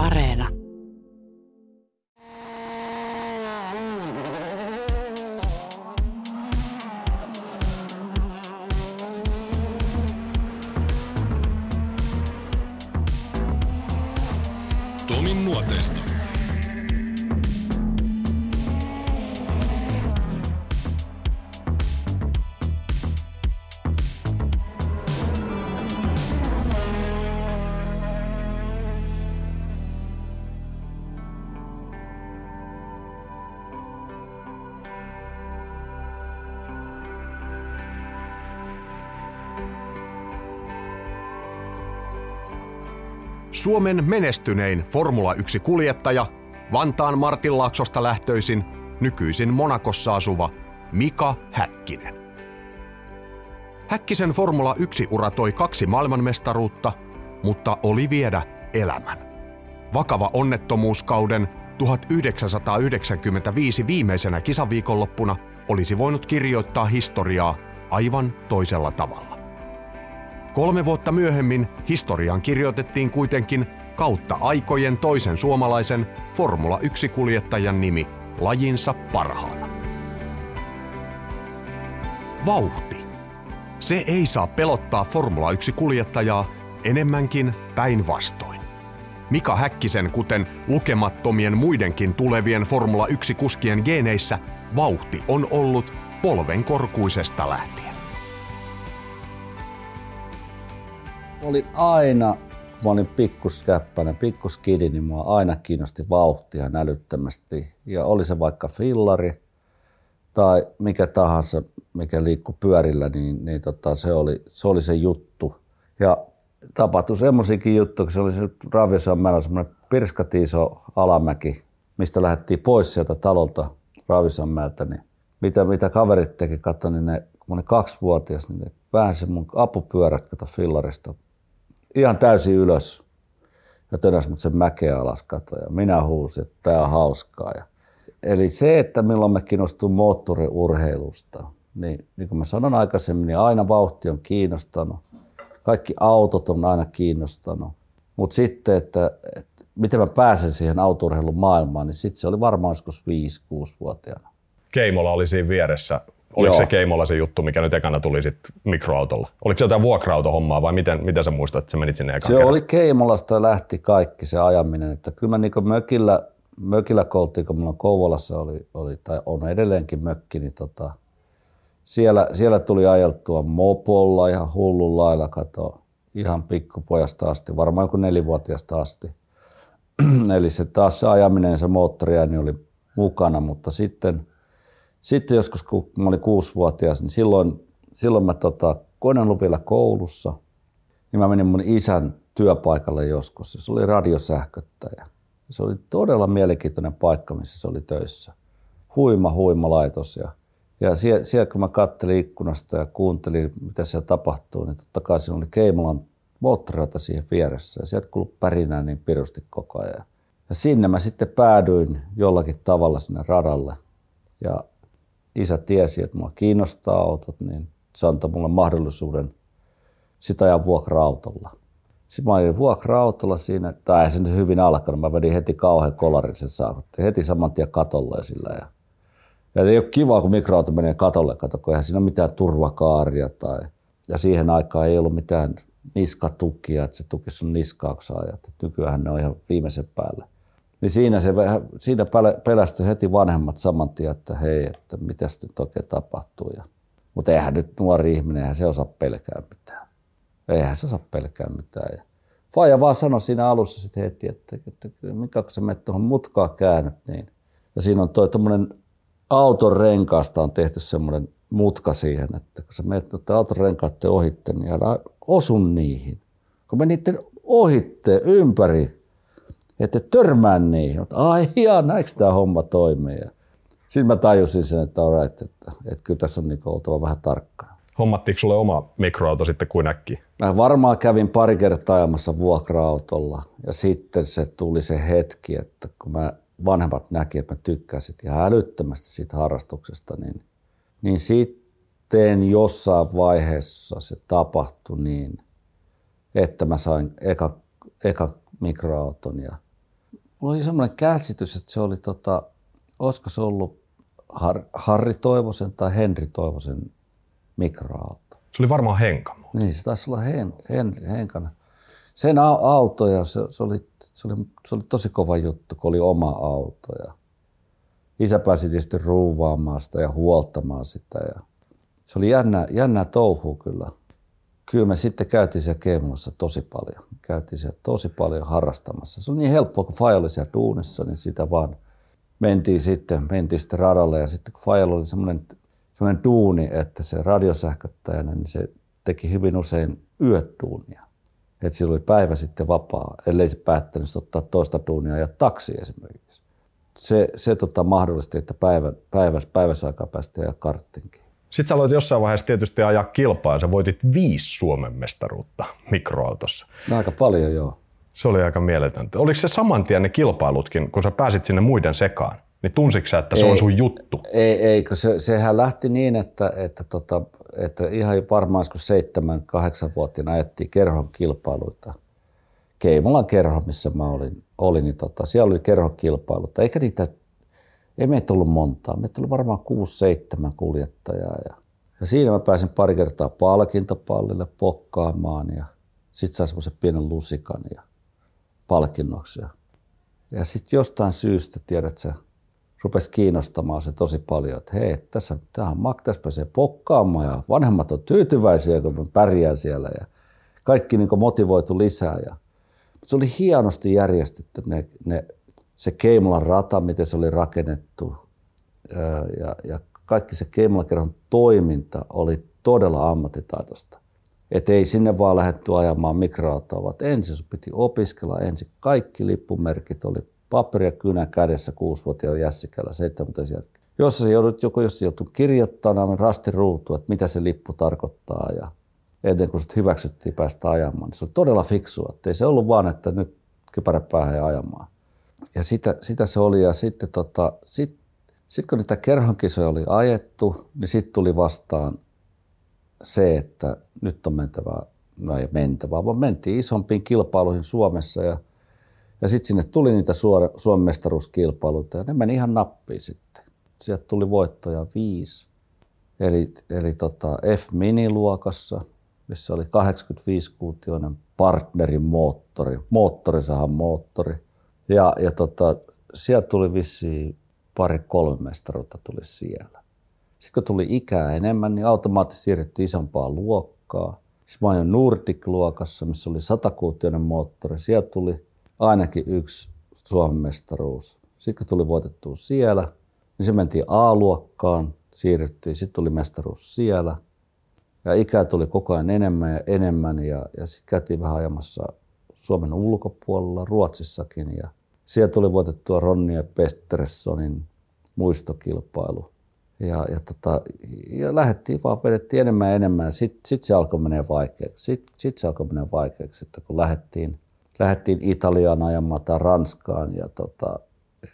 Areena. Suomen menestynein Formula 1-kuljettaja, Vantaan Martinlaaksosta lähtöisin, nykyisin Monakossa asuva Mika Häkkinen. Häkkisen Formula 1-ura toi kaksi maailmanmestaruutta, mutta oli viedä elämän. Vakava onnettomuuskauden 1995 viimeisenä kisaviikonloppuna olisi voinut kirjoittaa historiaa aivan toisella tavalla. Kolme vuotta myöhemmin historiaan kirjoitettiin kuitenkin kautta aikojen toisen suomalaisen Formula 1-kuljettajan nimi lajinsa parhaana. Vauhti. Se ei saa pelottaa Formula 1-kuljettajaa enemmänkin päinvastoin. Mika Häkkisen, kuten lukemattomien muidenkin tulevien Formula 1-kuskien geeneissä, vauhti on ollut polven korkuisesta lähtien. Oli aina, kun mä olin pikkuskäppäinen, pikkuskidi, niin mua aina kiinnosti vauhtia älyttömästi. Ja oli se vaikka fillari tai mikä tahansa, mikä liikkui pyörillä, niin, niin tota, se, oli, se oli se juttu. Ja tapahtui semmoisikin juttu, kun se oli se Ravisanmäellä semmoinen pirskatiiso alamäki, mistä lähdettiin pois sieltä talolta Ravisanmäeltä, niin mitä, mitä kaverit teki, katsoin, niin ne, kun mä olin kaksivuotias, niin ne väänsi mun apupyörät kato fillarista ihan täysin ylös ja tönäs mut sen mäkeä alas kato ja minä huusin, että tää on hauskaa. Ja, eli se, että milloin me kiinnostuu moottoriurheilusta, niin, niin kuin mä sanon aikaisemmin, niin aina vauhti on kiinnostanut. Kaikki autot on aina kiinnostanut. Mutta sitten, että, että miten mä pääsen siihen autourheilun maailmaan, niin sitten se oli varmaan joskus 5-6-vuotiaana. Keimola oli siinä vieressä. Oliko Joo. se Keimola se juttu, mikä nyt ekana tuli sit mikroautolla? Oliko se jotain vuokra-autohommaa vai miten, miten sä muistat, että sä menit sinne ekan Se kerran? oli Keimolasta lähti kaikki se ajaminen. Että kyllä mä niin mökillä, mökillä koultiin, kun mulla Kouvolassa oli, oli, tai on edelleenkin mökki, niin tota, siellä, siellä tuli ajeltua mopolla ihan hullun lailla, kato, ihan pikkupojasta asti, varmaan joku nelivuotiaasta asti. Eli se taas se ajaminen ja se moottoriääni oli mukana, mutta sitten, sitten joskus kun mä olin kuusivuotias, niin silloin, silloin mä tota, vielä koulussa, niin mä menin mun isän työpaikalle joskus. Se oli radiosähköttäjä. Se oli todella mielenkiintoinen paikka, missä se oli töissä. Huima, huima laitos. Ja, ja siellä, siellä, kun mä kattelin ikkunasta ja kuuntelin, mitä siellä tapahtuu, niin totta kai siinä oli Keimolan moottorirata siihen vieressä. Ja sieltä kuului pärinää niin pirusti koko ajan. Ja sinne mä sitten päädyin jollakin tavalla sinne radalle. Ja isä tiesi, että mua kiinnostaa autot, niin se antoi mulle mahdollisuuden sitä ajan vuokra-autolla. Sitten mä olin vuokra-autolla siinä, tai se nyt hyvin alkanut, mä vedin heti kauhean kolarin sen saavutti, heti saman tien katolle ja sillä. Ja, ja ei ole kiva, kun mikroauto menee katolle, kato, kun eihän siinä ole mitään turvakaaria tai, ja siihen aikaan ei ollut mitään niskatukia, että se tuki sun niskaa, kun sä ajat. Nykyään ne on ihan viimeisen päälle. Niin siinä, se, siinä pelästyi heti vanhemmat saman tien, että hei, että mitä nyt oikein tapahtuu. Ja, mutta eihän nyt nuori ihminen, eihän se osaa pelkää mitään. Eihän se osaa pelkää mitään. Ja Faija vaan sanoi siinä alussa sit heti, että, että mikä kun sä menet tuohon mutkaa käännyt, niin. Ja siinä on tommonen auton renkaasta on tehty semmoinen mutka siihen, että kun sä menet noiden auton renkaiden ohitte, niin älä osu niihin. Kun me niiden ohitte ympäri, että törmää niihin. Mutta ai ihan, näinkö tämä homma toimii? Ja sitten mä tajusin sen, että, alright, että, että kyllä tässä on niinku oltava vähän tarkkana. Hommattiinko sulle oma mikroauto sitten kuin äkkiä? Mä varmaan kävin pari kertaa ajamassa vuokra-autolla ja sitten se tuli se hetki, että kun mä vanhemmat näki, että mä tykkäsin ihan älyttömästi siitä harrastuksesta, niin, niin sitten jossain vaiheessa se tapahtui niin, että mä sain eka, eka mikroauton ja mulla oli semmoinen käsitys, että se oli tota, olisiko se ollut Har, Harri Toivosen tai Henri Toivosen mikroauto. Se oli varmaan Henkamo. Niin, se taisi olla Hen, Henri, Henkana. Sen auto ja se, se, oli, se, oli, se oli tosi kova juttu, kun oli oma auto. Ja isä pääsi tietysti ruuvaamaan sitä ja huoltamaan sitä. Ja se oli jännä, jännä touhu kyllä. Kyllä me sitten käytiin siellä Keimolassa tosi paljon. Käytiin siellä tosi paljon harrastamassa. Se oli niin helppoa, kun Faja oli siellä duunissa, niin sitä vaan mentiin sitten, mentiin sitten radalle. Ja sitten kun Fajalla oli semmoinen, semmoinen duuni, että se radiosähköttäjänä, niin se teki hyvin usein yötuunia. Että sillä oli päivä sitten vapaa, ellei se päättänyt ottaa toista duunia ja taksi esimerkiksi. Se, se tota mahdollisti, että päivä, päivä, päiväsaikaa päästiin ja karttinkin. Sitten sä aloit jossain vaiheessa tietysti ajaa kilpaa ja sä voitit viisi Suomen mestaruutta mikroautossa. No, aika paljon joo. Se oli aika mieletöntä. Oliko se saman tien ne kilpailutkin, kun sä pääsit sinne muiden sekaan? Niin tunsitko sä, että se ei, on sun juttu? Ei, ei kun se, sehän lähti niin, että, että, tota, että ihan varmaan kun seitsemän, kahdeksan vuotina ajettiin kerhon kilpailuita. Keimolan kerho, missä mä olin, olin niin tota, siellä oli kerhon kilpailuita. Eikä niitä ei meitä ollut montaa. Meitä oli varmaan 6-7 kuljettajaa. Ja, ja siinä mä pääsin pari kertaa palkintopallille pokkaamaan ja sitten sain semmoisen pienen lusikan ja palkinnoksi. Ja, ja sitten jostain syystä, tiedät sä, rupesi kiinnostamaan se tosi paljon, että hei, tässä, tähän tässä pääsee pokkaamaan ja vanhemmat on tyytyväisiä, kun mä pärjään siellä ja kaikki niin motivoitu lisää. Ja, mutta se oli hienosti järjestetty ne, ne se Keimolan rata, miten se oli rakennettu ja, ja kaikki se Keimolakerhon toiminta oli todella ammattitaitoista. Että ei sinne vaan lähdetty ajamaan mikroautoa, vaan ensin sun piti opiskella ensin. Kaikki lippumerkit oli paperi ja kynä kädessä kuusivuotiaan jässikällä, seitsemäntoista jälkeen. Jos se joudut, joku jos joutui kirjoittamaan niin rastiruutu, että mitä se lippu tarkoittaa ja ennen kuin se hyväksyttiin päästä ajamaan, niin se oli todella fiksua. Että ei se ollut vaan, että nyt kypärä päähän ja ajamaan ja sitä, sitä se oli. Ja sitten tota, sit, sit kun niitä kerhonkisoja oli ajettu, niin sitten tuli vastaan se, että nyt on mentävä, no ei mentävä, vaan mentiin isompiin kilpailuihin Suomessa ja, ja sitten sinne tuli niitä suora, Suomen mestaruuskilpailuita ja ne meni ihan nappiin sitten. Sieltä tuli voittoja viisi. Eli, eli tota F-miniluokassa, missä oli 85-kuutioinen partnerin moottori, moottorisahan moottori – ja, ja tota, sieltä tuli vissiin pari kolme mestaruutta tuli siellä. Sitten kun tuli ikää enemmän, niin automaattisesti siirryttiin isompaa luokkaa. Sitten mä olin Nordic-luokassa, missä oli satakuutioinen moottori. Sieltä tuli ainakin yksi Suomen mestaruus. Sitten kun tuli voitettua siellä, niin se mentiin A-luokkaan, siirryttiin. Sitten tuli mestaruus siellä. Ja ikää tuli koko ajan enemmän ja enemmän. Ja, ja sitten käytiin vähän ajamassa Suomen ulkopuolella, Ruotsissakin. Ja sieltä tuli voitettua Ronnie ja Pesterssonin muistokilpailu. Ja, ja, tota, ja lähdettiin vaan, vedettiin enemmän ja enemmän. Sitten sit se alkoi menee vaikeaksi. Sitten sit se alkoi menee vaikeaksi, että kun lähdettiin, lähdettiin Italiaan ajamaan tai Ranskaan. Ja, tota,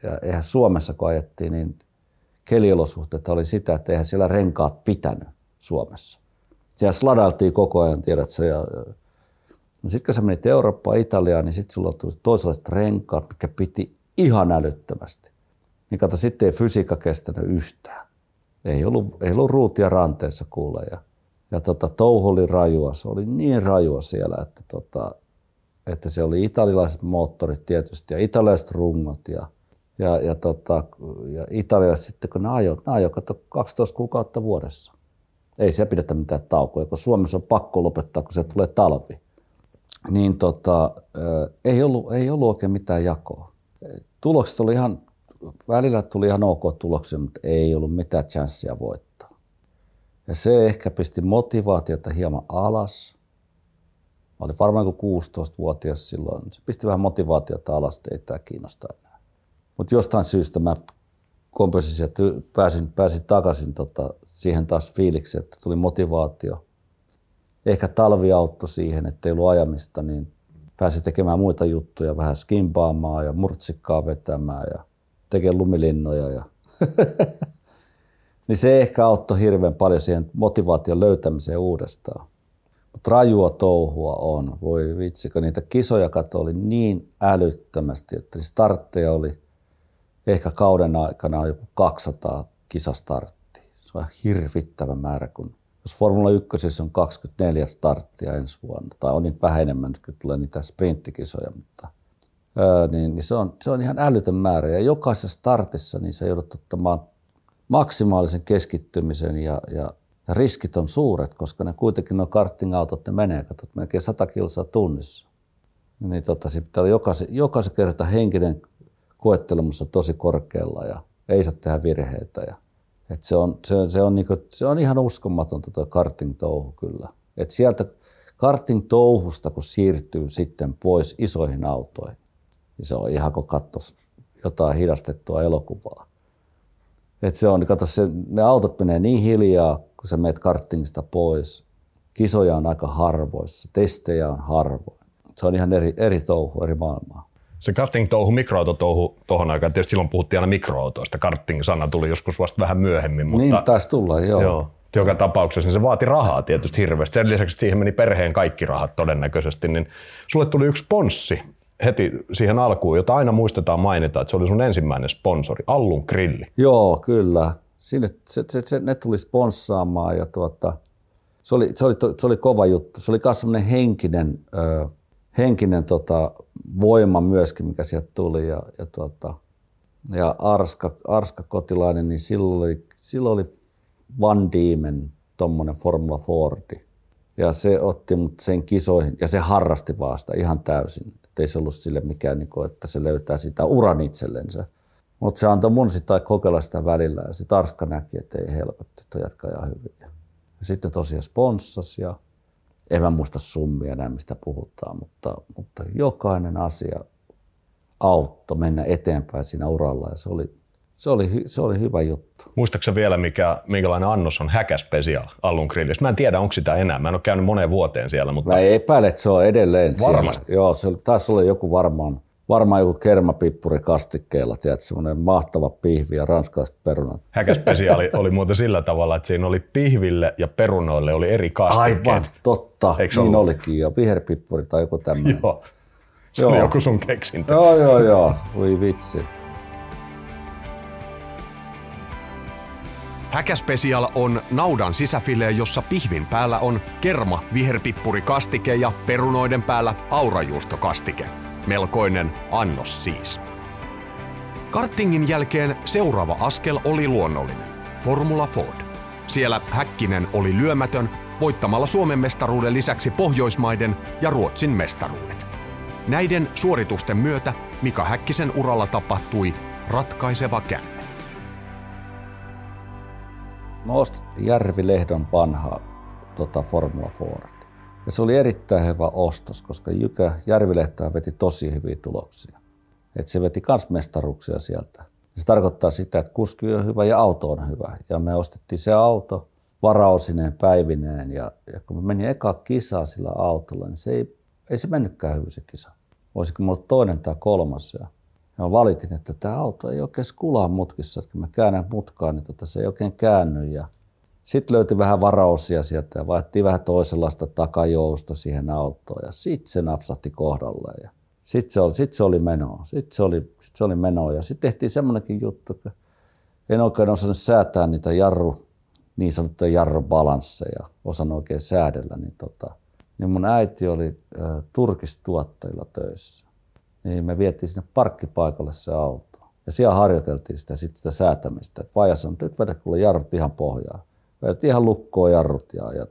ja eihän Suomessa kun ajettiin, niin keliolosuhteet oli sitä, että eihän siellä renkaat pitänyt Suomessa. Siellä sladailtiin koko ajan, tiedätkö, ja No sitten kun sä menit Eurooppaan, Italiaan, niin sitten sulla tuli toisenlaiset renkaat, mikä piti ihan älyttömästi. Niin kato, sitten ei fysiikka kestänyt yhtään. Ei ollut, ei ollut ruutia ranteessa kuule. Ja, ja tota, touhu oli rajua. Se oli niin rajua siellä, että, tota, että se oli italialaiset moottorit tietysti ja italialaiset rungot ja, ja, ja, tota, ja italialaiset sitten, kun ne ajoi, ne ajoi 12 kuukautta vuodessa. Ei se pidetä mitään taukoja, kun Suomessa on pakko lopettaa, kun se tulee talvi niin tota, ei, ollut, ei ollut oikein mitään jakoa. Tulokset oli ihan, välillä tuli ihan ok tuloksia, mutta ei ollut mitään chanssia voittaa. Ja se ehkä pisti motivaatiota hieman alas. Mä olin varmaan kuin 16-vuotias silloin. Se pisti vähän motivaatiota alas, että ei tämä kiinnosta enää. Mutta jostain syystä mä kompensin ja pääsin, pääsin takaisin tota, siihen taas fiiliksi, että tuli motivaatio ehkä talvi auttoi siihen, että ei ollut ajamista, niin pääsi tekemään muita juttuja, vähän skimpaamaan ja murtsikkaa vetämään ja tekemään lumilinnoja. Ja niin se ehkä auttoi hirveän paljon siihen motivaation löytämiseen uudestaan. rajua touhua on. Voi vitsi, kun niitä kisoja kato oli niin älyttömästi, että startteja oli ehkä kauden aikana joku 200 kisastarttia. Se on hirvittävä määrä, kun jos Formula 1 on 24 starttia ensi vuonna, tai on niin vähän enemmän, kun tulee niitä sprinttikisoja, mutta ää, niin, niin se, on, se on ihan älytön määrä. Ja jokaisessa startissa niin se joudut ottamaan maksimaalisen keskittymisen ja, ja, ja riskit on suuret, koska ne kuitenkin nuo karting-autot, ne menee, katsot, melkein 100 kilsaa tunnissa. Niin tota, pitää olla jokaisen, jokaisen kerta henkinen koettelemussa tosi korkealla ja ei saa tehdä virheitä. Ja, et se, on, se, se, on niinku, se on ihan uskomatonta tuo karting-touhu kyllä. Et sieltä karting-touhusta, kun siirtyy sitten pois isoihin autoihin, niin se on ihan kuin kattos jotain hidastettua elokuvaa. Et se on, kato, se, ne autot menee niin hiljaa, kun sä meet kartingista pois. Kisoja on aika harvoissa, testejä on harvoin. Se on ihan eri, eri touhu, eri maailmaa. Se karting-touhu, mikroautotouhu tuohon aikaan, tietysti silloin puhuttiin aina mikroautoista. Karting-sana tuli joskus vasta vähän myöhemmin. Mutta, niin taisi tulla, joo. joo. Joka tapauksessa niin se vaati rahaa tietysti hirveästi. Sen lisäksi siihen meni perheen kaikki rahat todennäköisesti. Niin sulle tuli yksi sponssi heti siihen alkuun, jota aina muistetaan mainita, että se oli sun ensimmäinen sponsori, Allun Grilli. Joo, kyllä. Sinne, se, se, se, ne tuli sponssaamaan ja tuota, se, oli, se, oli, se oli kova juttu. Se oli myös henkinen, ö, henkinen tota, voima myöskin, mikä sieltä tuli. Ja, ja, tuota, ja Arska, Arska Kotilainen, niin silloin oli, silloin oli Van Diemen tuommoinen Formula Fordi. Ja se otti mut sen kisoihin ja se harrasti vaan sitä ihan täysin ei se ollut sille mikään, niin kuin, että se löytää sitä uran itsellensä. Mutta se antoi mun sitä kokeilla sitä välillä ja sitten Arska näki, että ei helpotti, että jatkaa ihan hyvin. Ja sitten tosiaan sponssas ja en mä muista summia näin, mistä puhutaan, mutta, mutta jokainen asia auttoi mennä eteenpäin siinä uralla ja se oli se oli, se oli hyvä juttu. Muistaaksä vielä, mikä, minkälainen annos on Häkä Special Allun grillissä? Mä en tiedä, onko sitä enää. Mä en ole käynyt moneen vuoteen siellä. Mutta... Mä epäilen, että se on edelleen Varmasti. Siellä. Joo, se taisi olla joku varmaan, varmaan joku kermapippuri kastikkeella, tiedät, semmoinen mahtava pihvi ja ranskalaiset perunat. Häkä Special oli muuten sillä tavalla, että siinä oli pihville ja perunoille oli eri kastikkeet. Aivan, totta. Eikö niin ollut? olikin jo. Viherpippuri tai joku tämmöinen. Joo. Se joo. oli joku sun keksintö. Joo, joo, joo. Voi vitsi. Häkäspecial on naudan sisäfile, jossa pihvin päällä on kerma, viherpippuri kastike ja perunoiden päällä aurajuustokastike. Melkoinen annos siis. Kartingin jälkeen seuraava askel oli luonnollinen. Formula Ford. Siellä Häkkinen oli lyömätön voittamalla Suomen mestaruuden lisäksi Pohjoismaiden ja Ruotsin mestaruudet. Näiden suoritusten myötä Mika Häkkisen uralla tapahtui ratkaiseva käänne. Mä ostin Järvi-Lehdon vanha tota Formula Ford. Ja se oli erittäin hyvä ostos, koska Jykä Järvilehtoa veti tosi hyviä tuloksia. Et se veti kans mestaruuksia sieltä. Se tarkoittaa sitä, että kuski on hyvä ja auto on hyvä. Ja me ostettiin se auto varausineen päivineen. Ja, ja kun me menin eka kisaa sillä autolla, niin se ei, ei se mennytkään hyvin se kisa. Olisiko mulla toinen tai kolmas. Ja mä valitin, että tämä auto ei oikein skulaa mutkissa, että kun mä käännän mutkaa, niin tota, se ei oikein käänny. Ja sitten löytyi vähän varausia sieltä ja vaihdettiin vähän toisenlaista takajousta siihen autoon ja sitten se napsahti kohdalle. Ja sitten se, oli, sit se oli meno. Sitten se oli, sit se oli meno. Ja sitten tehtiin semmoinenkin juttu, että en oikein osannut säätää niitä jarru, niin sanottuja jarrubalansseja, osannut oikein säädellä. Niin, tota, niin mun äiti oli äh, turkistuottajilla töissä niin me vietiin sinne parkkipaikalle se auto. Ja siellä harjoiteltiin sitä, sit sitä säätämistä. Et vaija että nyt vedä kuule jarrut ihan pohjaan. Vedät ihan lukkoon jarrut ja ajat.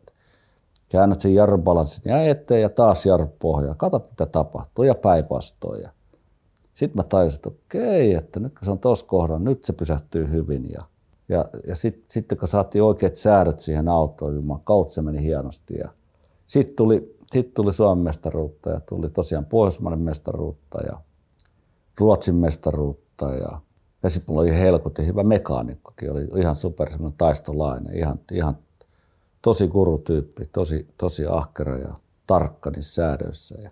Käännät sen jarrubalanssin ja eteen ja taas jarrut pohjaan. Kato mitä tapahtuu ja päinvastoin. Sitten mä tajusin, että okei, että nyt kun se on tuossa kohdalla, nyt se pysähtyy hyvin. Ja, ja, ja sitten sit, kun saatiin oikeat säädöt siihen autoon, juman kautta se meni hienosti. Ja sitten tuli sitten tuli Suomen mestaruutta ja tuli tosiaan Pohjoismaiden mestaruutta ja Ruotsin mestaruutta ja, ja sitten mulla oli helkutin hyvä mekaanikkokin, oli ihan super semmoinen taistolainen, ihan, ihan tosi kurutyyppi, tosi, tosi ahkera ja tarkka niissä säädöissä. Ja,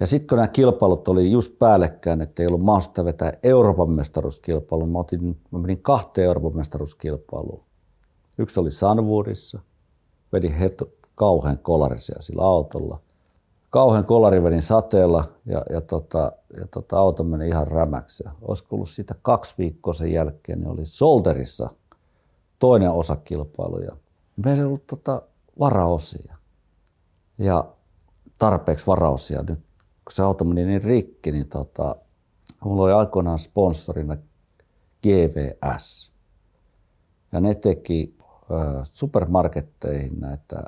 ja sitten kun nämä kilpailut oli just päällekkäin, että ei ollut mahdollista vetää Euroopan mestaruuskilpailuun, mä, otin, mä menin kahteen Euroopan mestaruuskilpailuun. Yksi oli Sunwoodissa, vedin kauhean kolarisia sillä autolla. Kauhean kolari vedin sateella ja, ja, tota, ja tota, auto meni ihan rämäksi. Olisiko ollut siitä kaksi viikkoa sen jälkeen, niin oli Solderissa toinen osakilpailu ja meillä ei ollut tota, varaosia ja tarpeeksi varaosia. Nyt kun se auto meni niin rikki, niin tota, mulla oli aikoinaan sponsorina GVS. Ja ne teki supermarketteihin näitä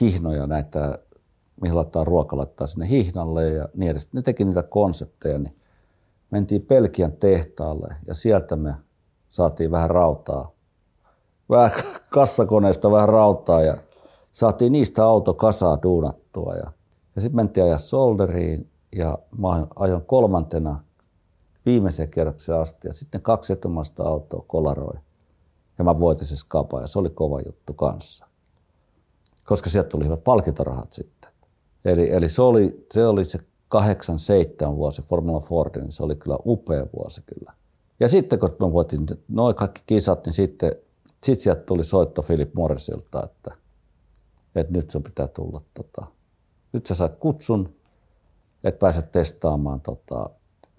hihnoja, näitä, mihin laittaa ruoka, laittaa sinne hihnalle ja niin edes. Ne teki niitä konsepteja, niin mentiin Pelkian tehtaalle ja sieltä me saatiin vähän rautaa, vähän kassakoneesta vähän rautaa ja saatiin niistä auto kasaa duunattua. Ja, ja sitten mentiin ajaa solderiin ja mä ajoin kolmantena viimeiseen kerrokseen asti ja sitten kaksi etumasta autoa kolaroi ja mä voitin se skapa ja se oli kova juttu kanssa. Koska sieltä tuli hyvät palkintorahat sitten. Eli, eli se, oli, se oli se 87 vuosi Formula Ford, niin se oli kyllä upea vuosi kyllä. Ja sitten kun mä voitin noin kaikki kisat, niin sitten sit sieltä tuli soitto Philip Morrisilta, että, että nyt sun pitää tulla. Tota, nyt sä sait kutsun, että pääset testaamaan tota,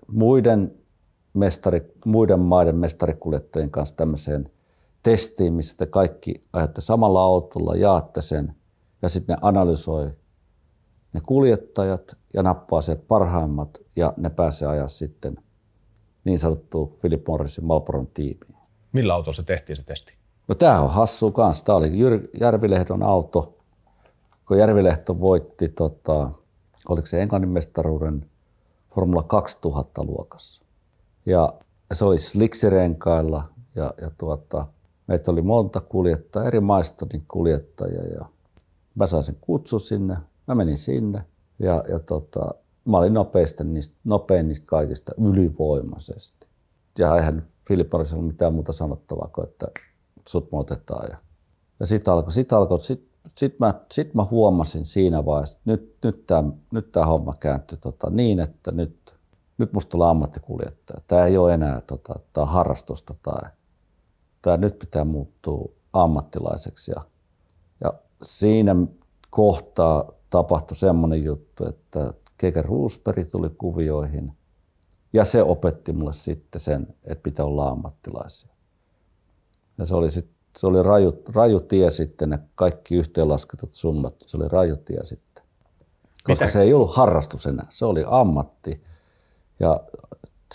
muiden, mestari, muiden maiden mestarikuljettajien kanssa tämmöiseen testiin, missä te kaikki ajatte samalla autolla, jaatte sen ja sitten ne analysoi ne kuljettajat ja nappaa sieltä parhaimmat ja ne pääsee ajaa sitten niin sanottu Philip Morrisin Malboron tiimiin. Millä autolla se tehtiin se testi? No tämä on hassu kanssa. Tämä oli Järvilehdon auto, kun Järvilehto voitti, tota, oliko se Englannin mestaruuden Formula 2000 luokassa. Ja se oli sliksirenkailla ja, ja tuota, Meitä oli monta kuljettajaa, eri maista niin kuljettajia ja mä sain sen kutsu sinne. Mä menin sinne ja, ja tota, mä olin nopeista niistä, nopein niistä kaikista ylivoimaisesti. Ja eihän Filippa ollut mitään muuta sanottavaa kuin, että sut me otetaan. Ja, ja sitten alkoi, sit alkoi, sit, sit mä, sit mä huomasin siinä vaiheessa, että nyt, nyt tämä nyt tää homma kääntyi tota, niin, että nyt, nyt musta tulee ammattikuljettaja. Tämä ei ole enää tota, tää harrastusta tai tämä nyt pitää muuttua ammattilaiseksi. Ja, ja siinä kohtaa tapahtui semmoinen juttu, että Keke Roosberg tuli kuvioihin ja se opetti mulle sitten sen, että pitää olla ammattilaisia. Ja se oli, sit, se oli raju, raju tie sitten, ne kaikki yhteenlasketut summat, se oli raju tie sitten. Koska Mitä? se ei ollut harrastus enää, se oli ammatti. Ja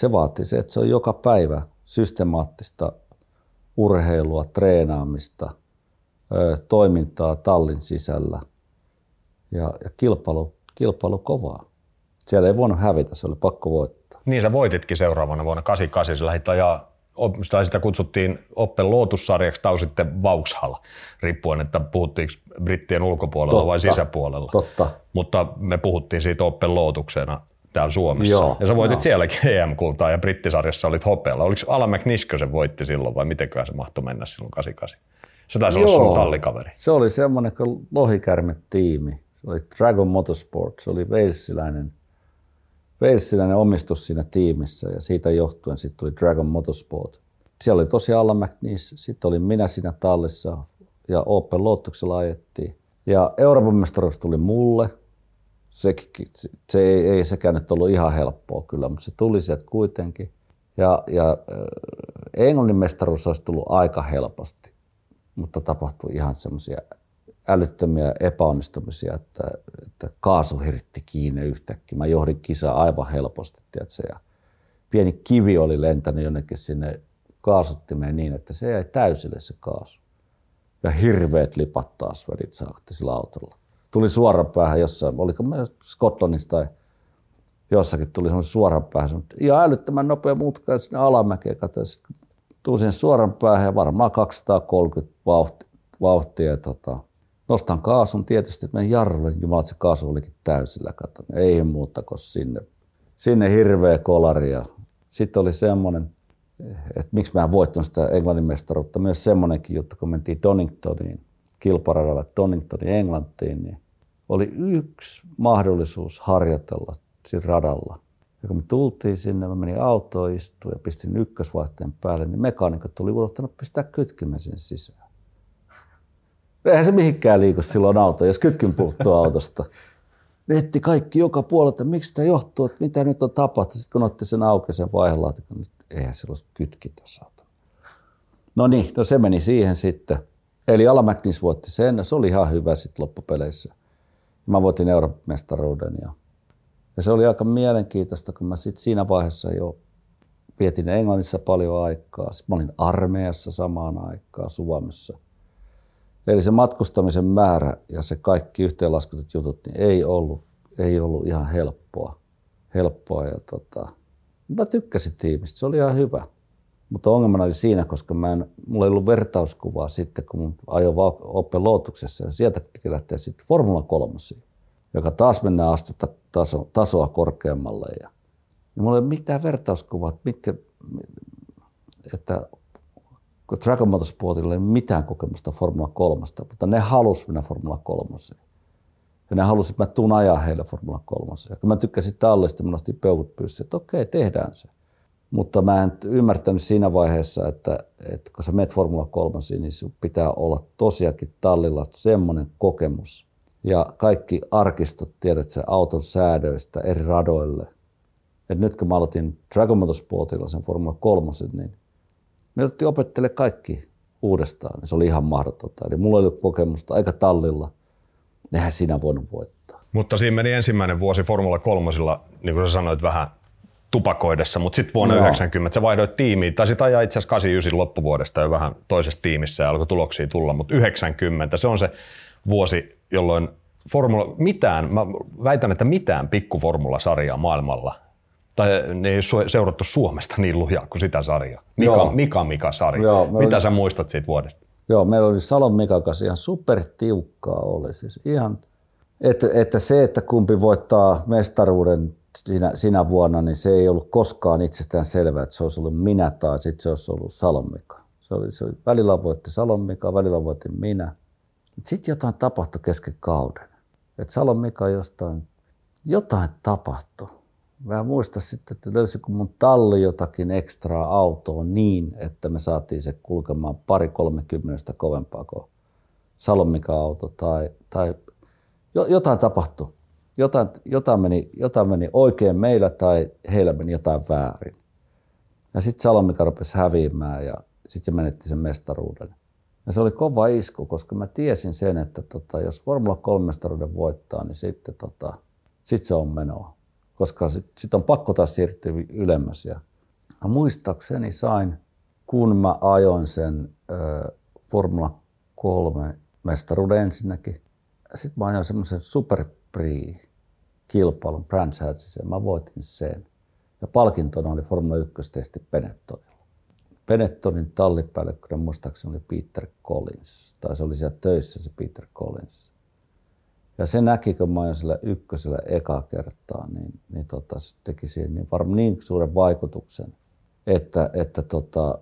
se vaati se, että se on joka päivä systemaattista urheilua, treenaamista, toimintaa tallin sisällä ja, ja kilpailu, kilpailu kovaa. Siellä ei voinut hävitä, se oli pakko voittaa. Niin sä voititkin seuraavana vuonna 88, sä lähdit ajaa tai sitä kutsuttiin Oppen Lotus-sarjaksi tai sitten Vauxhall, riippuen, että puhuttiinko brittien ulkopuolella totta, vai sisäpuolella. Totta. Mutta me puhuttiin siitä Oppen Lootuksena täällä Suomessa. Joo, ja sä voitit joo. sielläkin EM-kultaa ja brittisarjassa olit hopealla. Oliko Alan McNiskö se voitti silloin vai mitenköhän se mahtoi mennä silloin 88? Se taisi joo, olla sun tallikaveri. Se oli semmoinen kuin lohikärme-tiimi. Oli Dragon Motorsport. Se oli Walesiläinen, Walesiläinen omistus siinä tiimissä ja siitä johtuen sitten tuli Dragon Motorsport. Siellä oli tosi Alan McNeese, sitten olin minä siinä tallissa ja Open Lotuksella ajettiin. Ja Euroopan mestaruus tuli mulle – se, se, se ei, ei sekään nyt ollut ihan helppoa kyllä, mutta se tuli sieltä kuitenkin. Ja, ja äh, Englannin mestaruus olisi tullut aika helposti, mutta tapahtui ihan semmoisia älyttömiä epäonnistumisia, että, että kaasu hiritti kiinni yhtäkkiä. Mä johdin kisaa aivan helposti, tiedätkö, ja pieni kivi oli lentänyt jonnekin sinne kaasuttimeen niin, että se jäi täysille se kaasu. Ja hirveät lipat taas vedit saakti sillä autolla tuli suoran päähän jossain, oliko me Skotlannista tai jossakin tuli semmoinen suoran päähän, ihan älyttömän nopea mutka ja sinne alamäkeen katsoin. Tuun siihen suoran päähän ja varmaan 230 vauhtia, vauhtia ja tota, nostan kaasun tietysti, että menen jarrulle, jumala, se kaasu olikin täysillä, katon. Ei muuta kuin sinne, sinne hirveä kolari ja sitten oli semmoinen, että miksi mä voittanut sitä Englannin mestaruutta, myös semmoinenkin juttu, kun mentiin Doningtoniin, kilparadalla Doningtonin Englantiin, niin oli yksi mahdollisuus harjoitella siinä radalla. Ja kun me tultiin sinne, mä menin autoon istuun ja pistin ykkösvaihteen päälle, niin mekaanikot tuli unohtanut pistää kytkimen sen sisään. Eihän se mihinkään liiku silloin auto, jos kytkin puuttuu autosta. Netti kaikki joka puolelta, miksi tämä johtuu, että mitä nyt on tapahtunut. Sitten kun otti sen auki sen vaihelaatikon, niin eihän se olisi kytkintä saatana. No niin, no se meni siihen sitten. Eli Ala McNeese voitti sen, se oli ihan hyvä sitten loppupeleissä. Mä voitin Euroopan mestaruuden ja, ja se oli aika mielenkiintoista, kun mä sitten siinä vaiheessa jo vietin Englannissa paljon aikaa. Sitten mä olin armeijassa samaan aikaan Suomessa. Eli se matkustamisen määrä ja se kaikki yhteenlaskutut jutut niin ei ollut, ei ollut ihan helppoa. helppoa ja tota, mä tykkäsin tiimistä, se oli ihan hyvä. Mutta ongelmana oli siinä, koska mä en, mulla ei ollut vertauskuvaa sitten, kun ajoin Opel Lotuksessa ja sieltä piti lähteä sitten Formula 3, joka taas mennään astetta taso, tasoa korkeammalle. Ja, ja mulla ei ole mitään vertauskuvaa, että, mitkä, että kun Dragon Motorsportilla ei ole mitään kokemusta Formula 3, mutta ne halusivat mennä Formula 3. Ja ne halusivat, että mä tuun ajaa heille Formula 3. Ja kun mä tykkäsin tallista, mä nostin peukut pystyyn, että okei, tehdään se. Mutta mä en ymmärtänyt siinä vaiheessa, että, että kun sä menet Formula 3, niin sun pitää olla tosiaankin tallilla semmoinen kokemus. Ja kaikki arkistot tiedät se auton säädöistä eri radoille. Et nyt kun mä aloitin Dragon Motorsportilla sen Formula 3, niin me jouduttiin opettele kaikki uudestaan. Se oli ihan mahdotonta. Eli mulla oli kokemusta aika tallilla. Nehän sinä voinut voittaa. Mutta siinä meni ensimmäinen vuosi Formula 3, niin kuin sä sanoit, vähän tupakoidessa, mutta sitten vuonna no. 90 sä vaihdoit tiimiin, tai sitten ajaa itse asiassa 89 loppuvuodesta jo vähän toisessa tiimissä ja alkoi tuloksia tulla, mutta 90 se on se vuosi, jolloin formula, mitään, mä väitän, että mitään pikkuformulasarjaa maailmalla tai ne ei seurattu Suomesta niin lujaa kuin sitä sarjaa. Mika, Joo. Mika Mika sarja. Joo, Mitä oli, sä muistat siitä vuodesta? Joo, meillä oli Salon Mika kanssa ihan supertiukkaa oli. Siis ihan, että, että se, että kumpi voittaa mestaruuden siinä, siinä vuonna, niin se ei ollut koskaan itsestään selvää, että se olisi ollut minä tai sitten se olisi ollut Salon Mika. Se oli, se oli, välillä voitti Salon Mika, välillä voitti minä. Sitten jotain tapahtui kesken kauden. Että Salon Mika jostain, jotain tapahtui Mä muista sitten, että löysikö mun talli jotakin ekstraa autoa niin, että me saatiin se kulkemaan pari kolmekymmenestä kovempaa kuin Salomika-auto tai, tai jotain tapahtui. Jotain, jotain, meni, jotain meni oikein meillä tai heillä meni jotain väärin. Ja sitten Salomika rupesi häviämään ja sitten se menetti sen mestaruuden. Ja se oli kova isku, koska mä tiesin sen, että tota, jos Formula 3 mestaruuden voittaa, niin sitten tota, sit se on menoa koska sitten sit on pakko taas siirtyä ylemmäs. Ja muistaakseni sain, kun mä ajoin sen ö, Formula 3 mestaruuden ensinnäkin, sitten mä ajoin semmoisen Super Prix-kilpailun Brands Hatchissa ja mä voitin sen. Ja palkintona oli Formula 1-testi Benettonilla. Benettonin tallipäällikkönä muistaakseni oli Peter Collins, tai se oli siellä töissä se Peter Collins. Ja se näki, kun mä ajoin sillä ykkösellä eka kertaa, niin, niin tota, se teki siihen niin, varmaan niin suuren vaikutuksen, että, että tota,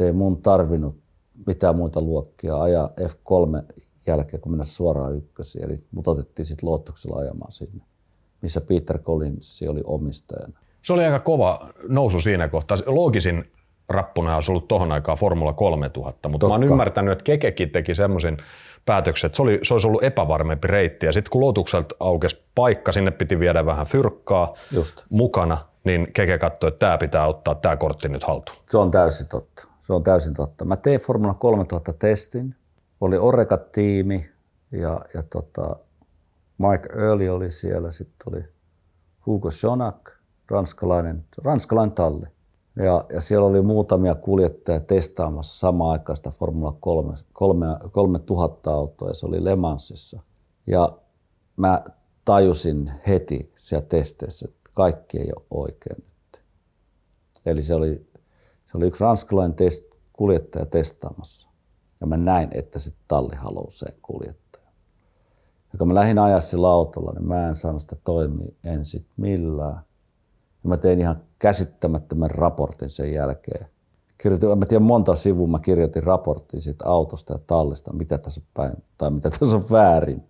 ei mun tarvinnut mitään muita luokkia ajaa F3 jälkeen, kun mennä suoraan ykkösiin. Eli mut otettiin sitten luottoksella ajamaan sinne, missä Peter Collins oli omistajana. Se oli aika kova nousu siinä kohtaa. Loogisin rappuna olisi ollut tuohon aikaan Formula 3000, mutta Totta. mä oon ymmärtänyt, että Kekekin teki semmoisen päätöksen, että se, oli, se olisi ollut epävarmempi reitti. Ja sitten kun Lotukselta aukesi paikka, sinne piti viedä vähän fyrkkaa Just. mukana, niin Keke katsoi, että tämä pitää ottaa tämä kortti nyt haltuun. Se on täysin totta. Se on täysin totta. Mä tein Formula 3000 testin. Oli Oreka-tiimi ja, ja tota, Mike Early oli siellä. Sitten oli Hugo Schonak, ranskalainen, ranskalainen talli. Ja, ja siellä oli muutamia kuljettajia testaamassa samaan aikaan sitä Formula 3, 3, 3000 autoa ja se oli Le Mansissa. Ja mä tajusin heti siellä testeissä, että kaikki ei ole oikein nyt. Eli se oli, se oli yksi ranskalainen test, kuljettaja testaamassa. Ja mä näin, että se talli haluaa sen kuljettajan. Ja kun mä lähdin ajaa sillä autolla, niin mä en saanut sitä toimia ensin millään. Ja mä tein ihan käsittämättömän raportin sen jälkeen. Kirjoitin, en mä tiedä monta sivua mä kirjoitin raporttia siitä autosta ja tallista, mitä tässä on päin, tai mitä tässä on väärin.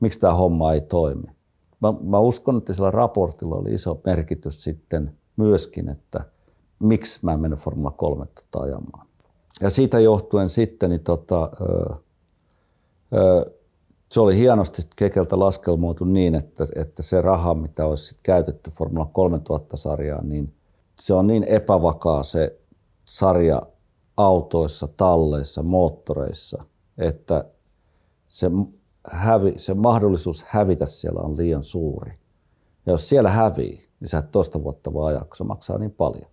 Miksi tämä homma ei toimi. Mä, mä uskon, että sillä raportilla oli iso merkitys sitten myöskin, että miksi mä en mennyt Formula 3 tota ajamaan. Ja siitä johtuen sitten niin tota, se oli hienosti Kekeltä laskelmoitu niin, että, että se raha, mitä olisi käytetty Formula 3000-sarjaan, niin se on niin epävakaa se sarja autoissa, talleissa, moottoreissa, että se, hävi, se mahdollisuus hävitä siellä on liian suuri. Ja jos siellä hävii, niin sä et toista vuotta voi ajaa, kun se maksaa niin paljon.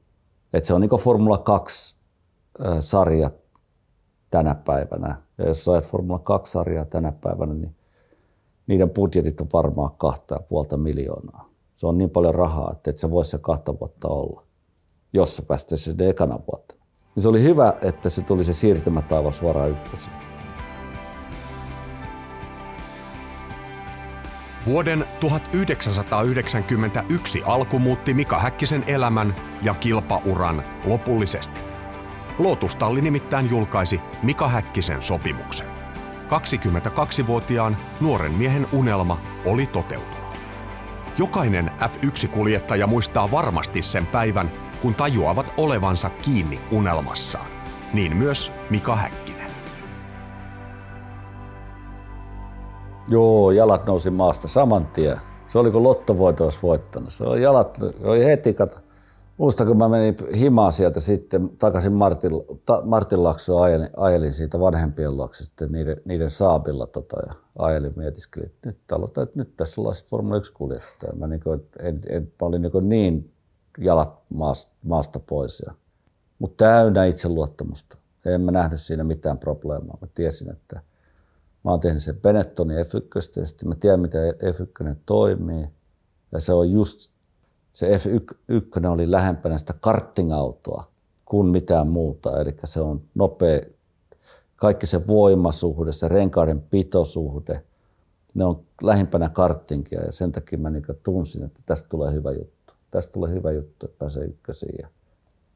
Et se on niin kuin Formula 2-sarja tänä päivänä. Ja jos ajat Formula 2-sarjaa tänä päivänä, niin niiden budjetit on varmaan kahta puolta miljoonaa. Se on niin paljon rahaa, että et se voisi se kahta vuotta olla, jos se päästäisi sinne ekana vuotta. Ja se oli hyvä, että se tuli se siirtymätaivas suoraan ykkösiin. Vuoden 1991 alku muutti Mika Häkkisen elämän ja kilpauran lopullisesti. Lotustalli nimittäin julkaisi Mika Häkkisen sopimuksen. 22-vuotiaan nuoren miehen unelma oli toteutunut. Jokainen F1-kuljettaja muistaa varmasti sen päivän, kun tajuavat olevansa kiinni unelmassaan. Niin myös Mika Häkkinen. Joo, jalat nousi maasta saman tien. Se oli kuin lottovoito olisi voittanut. Se oli jalat, oli heti, kato. Muista, kun mä menin himaan sieltä sitten takaisin Martin, ta, Martin Laksoon, ajelin, ajelin, siitä vanhempien luokse sitten niiden, niiden saabilla tota, ja ajelin mietiskelin, että nyt, aloitan, että nyt tässä sitten Formula 1 kuljettaja. Mä, niin en, en, mä olin niin, niin jalat maasta, maasta pois. Ja, mutta täynnä itseluottamusta. En mä nähnyt siinä mitään probleemaa. Mä tiesin, että mä oon tehnyt sen Benettonin F1 ja sitten mä tiedän, miten F1 toimii. Ja se on just, se F1 oli lähempänä sitä karting-autoa kuin mitään muuta. Eli se on nopea, kaikki se voimasuhde, se renkaiden pitosuhde, ne on lähimpänä karttinkia ja sen takia mä niin tunsin, että tästä tulee hyvä juttu tästä tulee hyvä juttu, että pääsee ykkösiin.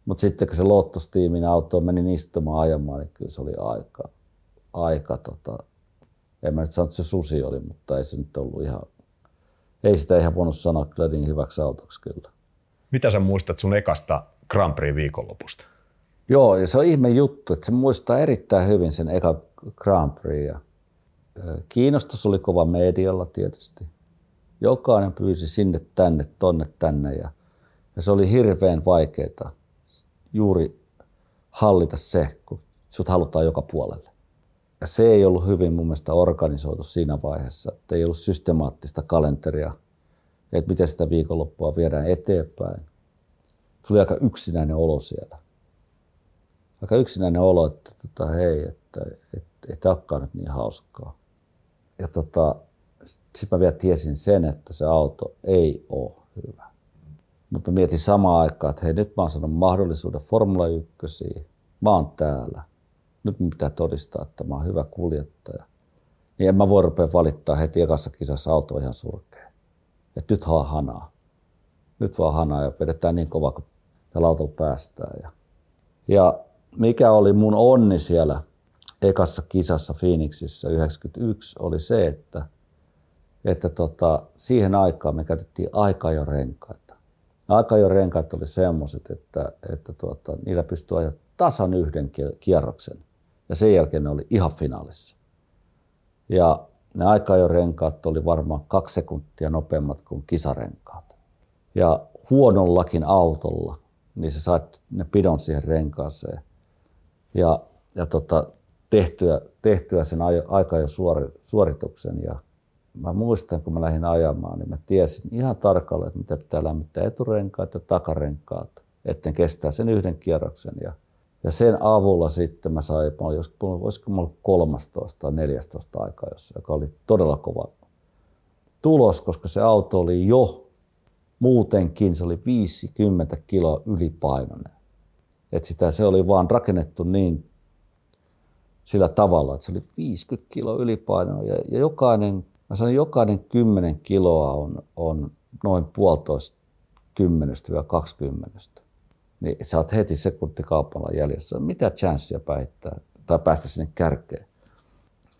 Mutta sitten kun se Lotus-tiimin auto meni istumaan ajamaan, niin kyllä se oli aika, aika tota, en mä nyt sano, että se susi oli, mutta ei se nyt ollut ihan, ei sitä ihan voinut sanoa kyllä niin hyväksi autoksi kyllä. Mitä sä muistat sun ekasta Grand Prix viikonlopusta? Joo, ja se on ihme juttu, että se muistaa erittäin hyvin sen eka Grand Prix. Ja kiinnostus oli kova medialla tietysti. Jokainen pyysi sinne, tänne, tonne, tänne ja, ja se oli hirveän vaikeaa juuri hallita se, kun sut halutaan joka puolelle. Se ei ollut hyvin mun mielestä organisoitu siinä vaiheessa, että ei ollut systemaattista kalenteria, että miten sitä viikonloppua viedään eteenpäin. Tuli aika yksinäinen olo siellä. Aika yksinäinen olo, että tota, hei, että et, et, et nyt niin hauskaa. Ja tota, sitten mä vielä tiesin sen, että se auto ei ole hyvä. Mutta mietin samaan aikaan, että hei nyt mä oon saanut mahdollisuuden Formula 1, mä oon täällä. Nyt mun pitää todistaa, että mä oon hyvä kuljettaja. Niin en mä voi rupea valittaa heti ekassa kisassa auto ihan surkea. Että nyt vaan hanaa. Nyt vaan hanaa ja vedetään niin kova, kun tällä autolla päästään. Ja, ja mikä oli mun onni siellä ekassa kisassa Phoenixissa 91 oli se, että – että tota, siihen aikaan me käytettiin renkaita. jo renkaat oli semmoiset, että, että tuota, niillä pystyi ajaa tasan yhden kierroksen ja sen jälkeen ne oli ihan finaalissa. Ja ne renkaat oli varmaan kaksi sekuntia nopeammat kuin kisarenkaat. Ja huonollakin autolla, niin sä sait ne pidon siihen renkaaseen. Ja, ja tota, tehtyä, tehtyä sen aika jo suorituksen ja mä muistan, kun mä lähdin ajamaan, niin mä tiesin ihan tarkalleen, että mitä pitää lämmittää eturenkaat ja takarenkaat, etten kestää sen yhden kierroksen. Ja, ja sen avulla sitten mä sain, mä olin, olisiko mä ollut 13 tai 14 aikaa, joka oli todella kova tulos, koska se auto oli jo muutenkin, se oli 50 kiloa ylipainoinen. Et sitä se oli vaan rakennettu niin sillä tavalla, että se oli 50 kiloa ylipainoa ja, ja jokainen Mä sanon, jokainen 10 kiloa on, on noin puolitoista kymmenestä vai kaksikymmenestä. Niin sä oot heti sekuntikaupalla jäljessä. Mitä chanssia päittää tai päästä sinne kärkeen.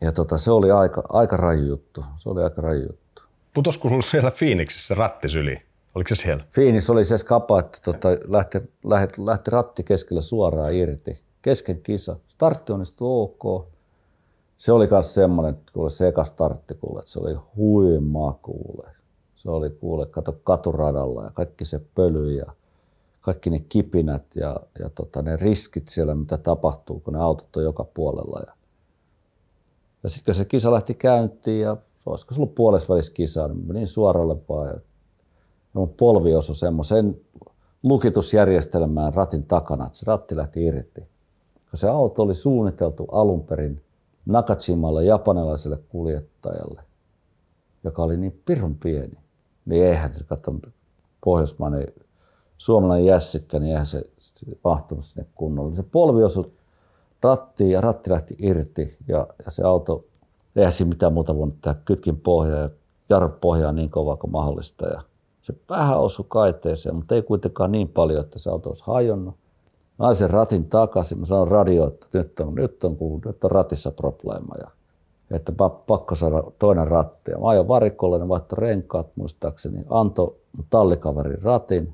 Ja tota, se oli aika, aika raju juttu. Se oli aika raju juttu. Putosko sulla siellä Phoenixissa ratti syli? Oliko se siellä? Phoenix oli se skapa, että tota, lähti, lähti, lähti ratti keskellä suoraan irti. Kesken kisa. Startti onnistui ok. se oli myös semmoinen, kuule se eka startti kuule, että se oli huimaa kuule. Se oli kuule, kato katuradalla ja kaikki se pöly ja kaikki ne kipinät ja, ja tota, ne riskit siellä, mitä tapahtuu, kun ne autot on joka puolella. Ja, ja sitten kun se kisa lähti käyntiin ja olisiko se ollut puolesvälis kisa, niin menin suoralle vaan. Ja, ja mun polvi osui semmoisen lukitusjärjestelmään ratin takana, että se ratti lähti irti. Kun se auto oli suunniteltu alun perin Nakajimalle japanilaiselle kuljettajalle, joka oli niin pirun pieni, niin eihän se katso pohjoismainen suomalainen jässikkä, niin eihän se, se mahtunut sinne kunnolla. Se polvi osui rattiin ja ratti lähti irti ja, ja se auto, eihän siinä mitään muuta voinut tehdä, kytkin pohjaa ja jarru pohjaa niin kovaa kuin mahdollista. Ja se vähän osui kaiteeseen, mutta ei kuitenkaan niin paljon, että se auto olisi hajonnut. Mä sen ratin takaisin, mä sanoin radio, että nyt on, nyt on, nyt on ratissa probleema. Ja, että pakko saada toinen ratti. Ja mä ajoin varikolle, ne renkaat muistaakseni, antoi tallikaverin ratin.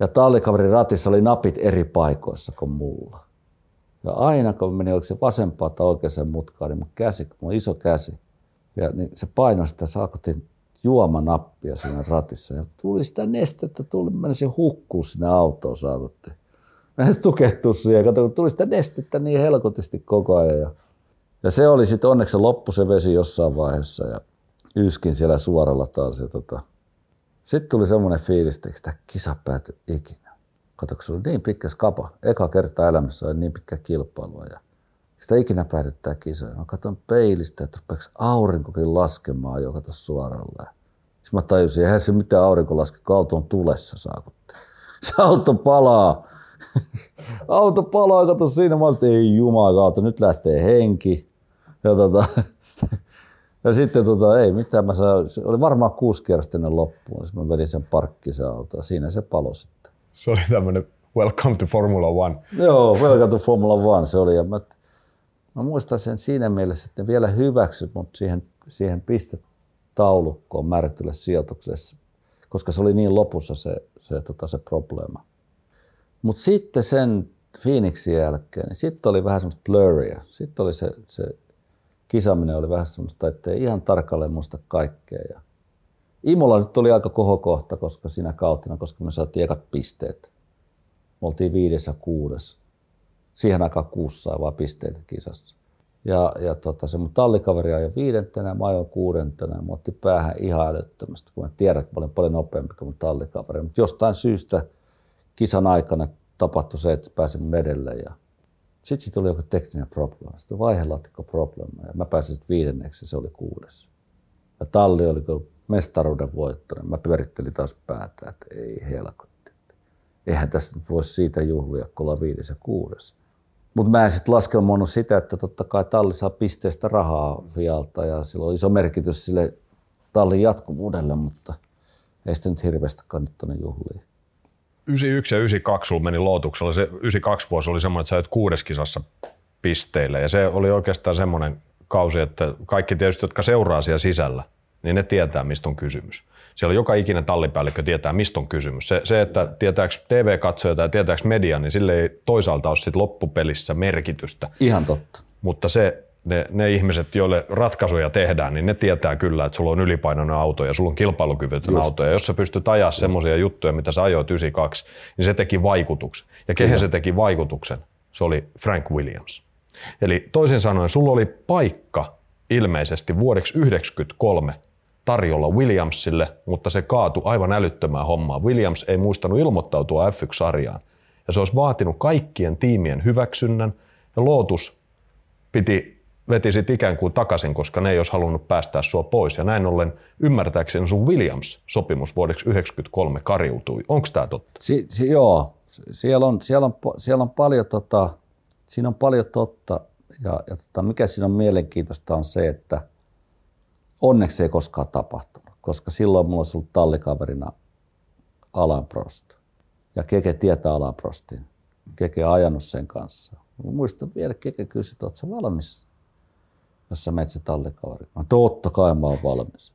Ja tallikaverin ratissa oli napit eri paikoissa kuin mulla. Ja aina kun meni, oliko se vasempaa tai oikeaan mutkaan, niin mun käsi, mun iso käsi, ja niin se painoi sitä saakotin juomanappia siinä ratissa. Ja tuli sitä nestettä, tuli, meni se hukkuu sinne autoon saavutti. Meni se siihen, kato, kun tuli sitä nestettä niin helkotisti koko ajan. Ja, ja se oli sitten onneksi loppu se vesi jossain vaiheessa ja yskin siellä suoralla taas. Ja tota, sitten tuli semmoinen fiilis, että tämä kisa päätyi ikinä. Kato, se oli niin pitkä skapa. Eka kerta elämässä oli niin pitkä kilpailua. Ja sitä ikinä päätetään kisoja. Mä katson peilistä, että rupeeko aurinkokin laskemaan jo kato suoralla. Sitten mä tajusin, eihän se mitään aurinko laske, kun auto on tulessa saakutti. Se auto palaa. auto palaa, kato siinä. Mä olin, ei jumala, nyt lähtee henki. Ja, tota, ja sitten tota, ei mitään, mä saan, se oli varmaan kuusi kierrosta ennen loppuun. Sitten mä vedin sen parkki se auto siinä se palo sitten. Se oli tämmöinen Welcome to Formula One. Joo, Welcome to Formula One se oli. Ja mä, Mä muistan sen siinä mielessä, että ne vielä hyväksyt mut siihen, siihen pistetaulukkoon määrättylle sijoitukselle, koska se oli niin lopussa se, se, tota, se probleema. Mutta sitten sen Phoenixin jälkeen, niin sitten oli vähän semmoista blurria. Sitten oli se, se kisaminen oli vähän semmoista, että ihan tarkalleen muista kaikkea. Ja Imola nyt oli aika kohokohta, koska siinä kautena, koska me saatiin ekat pisteet. Me oltiin viides ja kuudes siihen aikaan kuusi sai vaan pisteitä kisassa. Ja, ja tota, se mun tallikaveri ajoi viidentenä, mä ajoin kuudentena. Mä otti päähän ihan älyttömästi, kun mä tiedän, että mä olin paljon nopeampi kuin mun tallikaveri. Mutta jostain syystä kisan aikana tapahtui se, että pääsin mun. Ja sitten siitä oli joku tekninen probleema. Sitten vaihelaatikko probleema. Ja mä pääsin sitten viidenneksi se oli kuudes. Ja talli oli kuin mestaruuden voittanut. Mä pyörittelin taas päätä, että ei helkotti. Eihän tässä nyt voisi siitä juhlia, kun ollaan viides ja kuudes. Mutta mä en sitten laskelmoinut sitä, että totta kai talli saa pisteestä rahaa Fialta ja sillä on iso merkitys sille tallin jatkuvuudelle, mutta ei sitten nyt hirveästi kannattanut juhlia. 91 ja 92 sulla meni lootuksella. Se 92 vuosi oli semmoinen, että sä olet kuudes kisassa pisteille ja se oli oikeastaan semmoinen kausi, että kaikki tietysti, jotka seuraa siellä sisällä, niin ne tietää, mistä on kysymys siellä joka ikinen tallipäällikkö tietää, mistä on kysymys. Se, se että tietääkö TV-katsoja tai tietääkö media, niin sille ei toisaalta ole sit loppupelissä merkitystä. Ihan totta. Mutta se, ne, ne ihmiset, joille ratkaisuja tehdään, niin ne tietää kyllä, että sulla on ylipainoinen auto ja sulla on kilpailukyvytön Just. auto. Ja jos sä pystyt ajaa semmoisia juttuja, mitä sä ajoit 92, niin se teki vaikutuksen. Ja kehen kyllä. se teki vaikutuksen? Se oli Frank Williams. Eli toisin sanoen, sulla oli paikka ilmeisesti vuodeksi 1993 tarjolla Williamsille, mutta se kaatui aivan älyttömään hommaan. Williams ei muistanut ilmoittautua F1-sarjaan. Ja se olisi vaatinut kaikkien tiimien hyväksynnän, ja Lotus piti, veti sit ikään kuin takaisin, koska ne ei olisi halunnut päästää sua pois. Ja näin ollen ymmärtääkseni sun Williams-sopimus vuodeksi 1993 kariutui. Onko tämä totta? Si, si, joo, siellä on, siellä on, siellä on paljon, tota, siinä on paljon totta. Ja, ja tota, mikä siinä on mielenkiintoista on se, että – Onneksi ei koskaan tapahtunut, koska silloin mulla olisi ollut tallikaverina Alan Prost. Ja Keke tietää Alan Prostin. Keke ajanut sen kanssa. Mä muistan vielä, Keke kysyi, että ootko valmis, jos sä menet se tallikaveri. Mä totta kai mä oon valmis.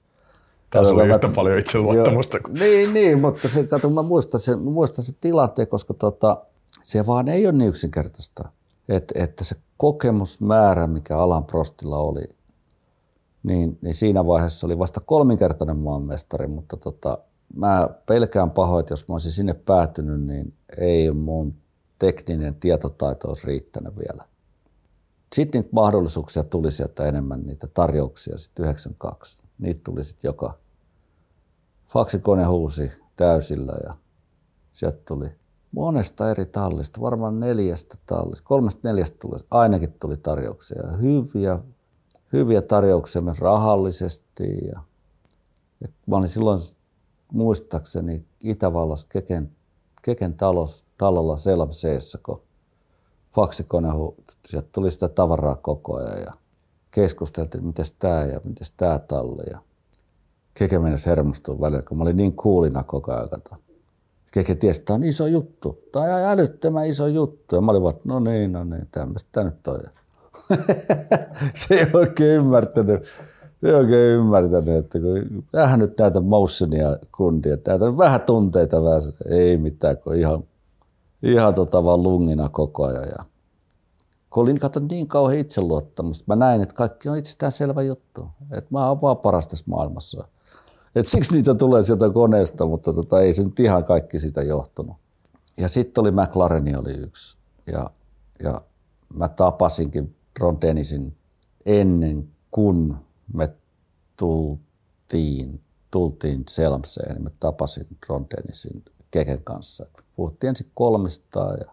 Tässä oli yhtä mä, paljon itseluottamusta. Kuin... Niin, niin, mutta se, kato, mä muistan sen, muistan sen tilanteen, koska tota, se vaan ei ole niin yksinkertaista. että, että se kokemusmäärä, mikä Alan Prostilla oli, niin, niin siinä vaiheessa oli vasta kolminkertainen maanmestari, mutta tota, mä pelkään pahoin, että jos mä olisin sinne päätynyt, niin ei mun tekninen tietotaito olisi riittänyt vielä. Sitten niitä mahdollisuuksia tuli sieltä enemmän, niitä tarjouksia sitten 92. Niitä tuli sitten joka faksikone huusi täysillä ja sieltä tuli monesta eri tallista, varmaan neljästä tallista, kolmesta neljästä tuli, ainakin tuli tarjouksia. Hyviä, hyviä tarjouksia myös rahallisesti. Ja, ja mä olin silloin muistaakseni Itävallassa Keken, Keken talos, talolla Selmseessä, kun faksikone, sieltä tuli sitä tavaraa koko ajan ja keskusteltiin, miten tämä ja miten tämä talli. Ja Keke mennessä hermostua välillä, kun mä olin niin kuulina koko ajan. Keke tiesi, että tämä on iso juttu. Tämä on älyttömän iso juttu. Ja mä olin vaan, no niin, no niin, tämmöistä tämä nyt on. se ei oikein ymmärtänyt, ei oikein ymmärtänyt, että kun vähän nyt näitä motionia kundia, näitä vähän tunteita vähän, ei mitään, kun ihan, ihan tota vaan lungina koko ajan. Ja kun olin niin kauhean itseluottamusta, mä näin, että kaikki on itsestään selvä juttu. Että mä oon vaan paras tässä maailmassa. Et siksi niitä tulee sieltä koneesta, mutta tota, ei se nyt ihan kaikki sitä johtunut. Ja sitten oli McLaren oli yksi. Ja, ja mä tapasinkin Ron Dennisin ennen kuin me tultiin, tultiin Selmseen, niin mä tapasin Ron Dennisin Keken kanssa. Puhuttiin ensin kolmistaan ja,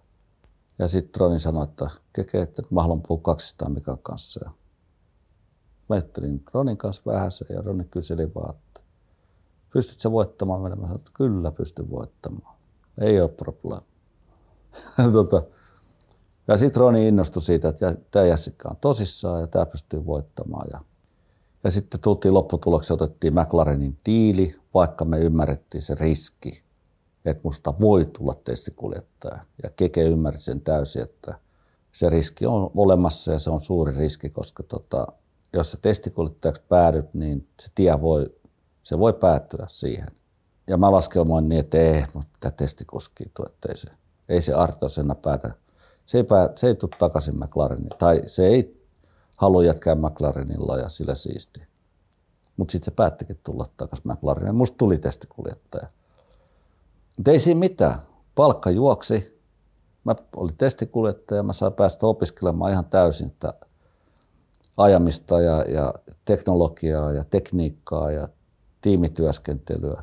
ja sitten Roni sanoi, että Keke, että mä haluan puhua 200 Mikan kanssa. Ja mä ajattelin Ronin kanssa vähän ja Roni kyseli vaan, että pystytkö voittamaan? Mä sanoin, että kyllä pystyn voittamaan. Ei ole probleema. tota, ja sitten Roni innostui siitä, että tämä Jessica on tosissaan ja tämä pystyy voittamaan. Ja, ja sitten tultiin lopputuloksi, otettiin McLarenin diili, vaikka me ymmärrettiin se riski, että musta voi tulla testikuljettaja. Ja Keke ymmärsi sen täysin, että se riski on olemassa ja se on suuri riski, koska tota, jos se testikuljettajaksi päädyt, niin se tie voi, se voi päättyä siihen. Ja mä laskelmoin niin, että ei, mutta pitää testikuskia että ei se, ei se Artos enää päätä se ei, pää, se ei tule takaisin McLareniin. Tai se ei halua jatkaa McLarenilla ja sillä siisti. Mutta sitten se päättikin tulla takaisin McLareniin. Musta tuli testikuljettaja. Mutta ei siinä mitään. Palkka juoksi. Mä olin testikuljettaja. Mä sain päästä opiskelemaan ihan täysin että ajamista ja, ja teknologiaa ja tekniikkaa ja tiimityöskentelyä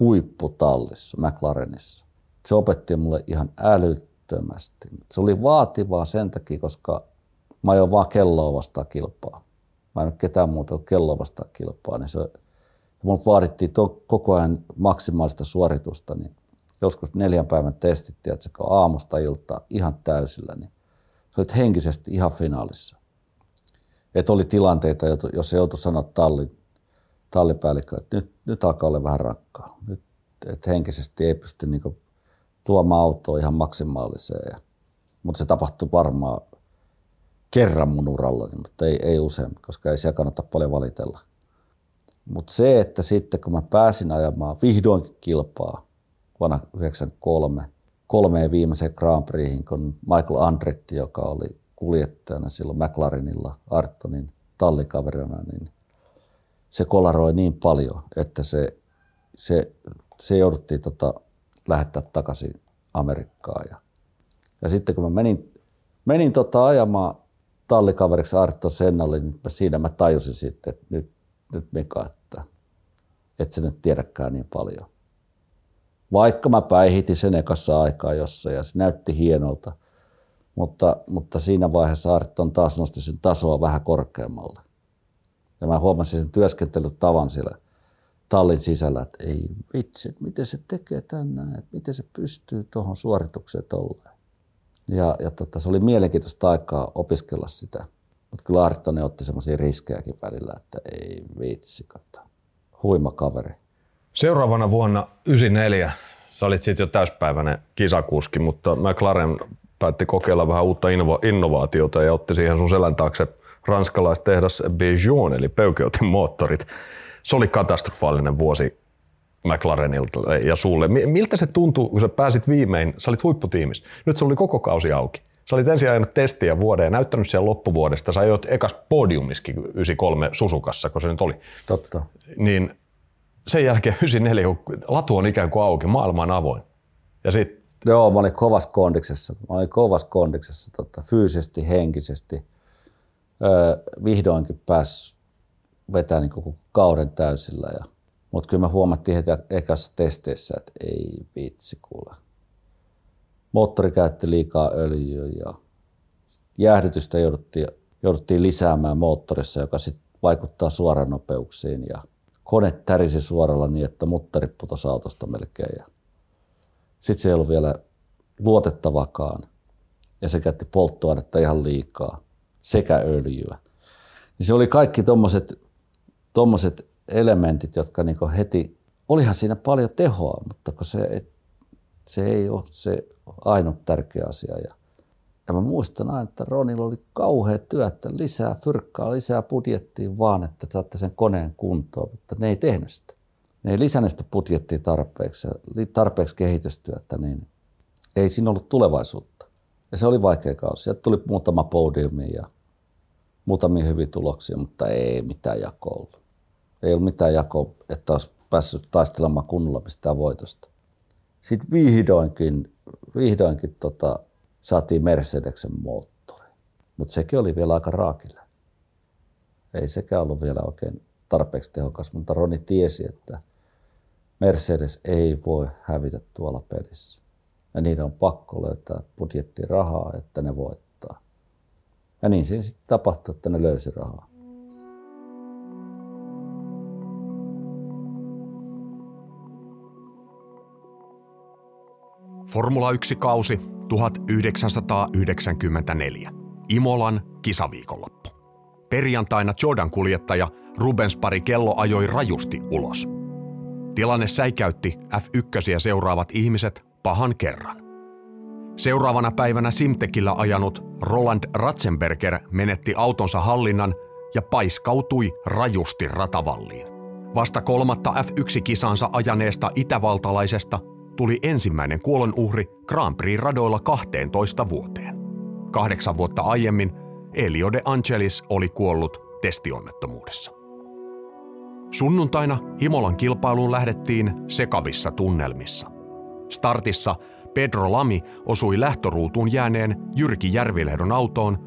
huipputallissa McLarenissa. Se opetti mulle ihan älyt älyttömästi. Se oli vaativaa sen takia, koska mä ajoin vaan kelloa vastaan kilpaa. Mä en ole ketään muuta kuin kelloa vastaan kilpaa. Niin se, mut vaadittiin to, koko ajan maksimaalista suoritusta, niin joskus neljän päivän testit, tiedätkö, aamusta iltaa ihan täysillä, niin se oli henkisesti ihan finaalissa. Et oli tilanteita, jos joutui sanoa tallin, tallipäällikkö, että nyt, nyt alkaa olla vähän rakkaa. Nyt, että henkisesti ei pysty niin tuomaan autoa ihan maksimaaliseen. Ja, mutta se tapahtui varmaan kerran mun urallani, mutta ei, ei usein, koska ei siellä kannata paljon valitella. Mutta se, että sitten kun mä pääsin ajamaan vihdoinkin kilpaa vuonna 1993 kolmeen viimeiseen Grand Prixin, kun Michael Andretti, joka oli kuljettajana silloin McLarenilla Artonin tallikaverina, niin se kolaroi niin paljon, että se, se, se jouduttiin tota lähettää takaisin Amerikkaan. Ja, ja sitten kun mä menin, menin tota ajamaan tallikaveriksi Arto Sennalle, niin siinä mä tajusin sitten, että nyt, nyt Mika, et sä nyt tiedäkään niin paljon. Vaikka mä päihitin sen ekassa aikaa jossain ja se näytti hienolta, mutta, mutta siinä vaiheessa Arton taas nosti sen tasoa vähän korkeammalle. Ja mä huomasin sen työskentelytavan siellä tallin sisällä, että ei vitsi, miten se tekee tänään, että miten se pystyy tuohon suoritukseen tolleen. Ja, ja tota, se oli mielenkiintoista aikaa opiskella sitä. Mutta kyllä Arttonen otti semmoisia riskejäkin välillä, että ei vitsi, kata. Huima kaveri. Seuraavana vuonna 94 sä olit sitten jo täyspäiväinen kisakuski, mutta McLaren päätti kokeilla vähän uutta innova- innovaatiota ja otti siihen sun selän taakse ranskalaistehdas Bejon, eli Peugeotin moottorit se oli katastrofaalinen vuosi McLarenilta ja sulle. Miltä se tuntui, kun sä pääsit viimein, sä olit huipputiimissä, nyt se oli koko kausi auki. Sä olit ensin ajanut testiä vuoden ja näyttänyt siellä loppuvuodesta. Sä ajoit ekas podiumiskin 93 Susukassa, kun se nyt oli. Totta. Niin sen jälkeen 94, kun latu on ikään kuin auki, maailma on avoin. Ja sit, Joo, mä olin kovassa kondiksessa. Mä olin kovassa kondiksessa tota, fyysisesti, henkisesti. Öö, vihdoinkin pääs vetää niin koko kauden täysillä. Ja, mutta kyllä me huomattiin heti ekassa testeissä, että ei vitsi kuule. Moottori käytti liikaa öljyä ja jäähdytystä jouduttiin, jouduttiin lisäämään moottorissa, joka sitten vaikuttaa suoranopeuksiin ja kone tärisi suoralla niin, että muttari putosi autosta melkein. Sitten se ei ollut vielä luotettavakaan ja se käytti polttoainetta ihan liikaa sekä öljyä. Niin se oli kaikki tommoset elementit, jotka niinku heti, olihan siinä paljon tehoa, mutta kun se, se ei ole se ainut tärkeä asia. Ja, ja mä muistan aina, että Ronilla oli kauhea työ, että lisää fyrkkaa, lisää budjettiin vaan, että saatte sen koneen kuntoon, mutta ne ei tehnyt sitä. Ne ei lisännyt sitä budjettia tarpeeksi, tarpeeksi kehitystyötä, niin ei siinä ollut tulevaisuutta. Ja se oli vaikea kausi. Sieltä tuli muutama podiumi ja muutamia hyviä tuloksia, mutta ei mitään jakoa ollut. Ei ollut mitään jakoa, että olisi päässyt taistelemaan kunnolla mistään voitosta. Sitten vihdoinkin, vihdoinkin tota, saatiin Mercedeksen moottori. Mutta sekin oli vielä aika raakille. Ei sekään ollut vielä oikein tarpeeksi tehokas, mutta Roni tiesi, että Mercedes ei voi hävitä tuolla pelissä. Ja niiden on pakko löytää budjettirahaa, että ne voittaa. Ja niin siinä sitten tapahtui, että ne löysi rahaa. Formula 1-kausi 1994. Imolan kisaviikonloppu. Perjantaina Jordan kuljettaja Rubens Kello ajoi rajusti ulos. Tilanne säikäytti F1 seuraavat ihmiset pahan kerran. Seuraavana päivänä Simtekillä ajanut Roland Ratzenberger menetti autonsa hallinnan ja paiskautui rajusti ratavalliin. Vasta kolmatta F1-kisansa ajaneesta itävaltalaisesta tuli ensimmäinen kuolonuhri Grand Prix-radoilla 12 vuoteen. Kahdeksan vuotta aiemmin Elio de Angelis oli kuollut testionnettomuudessa. Sunnuntaina Imolan kilpailuun lähdettiin sekavissa tunnelmissa. Startissa Pedro Lami osui lähtöruutuun jääneen Jyrki Järvilehdon autoon,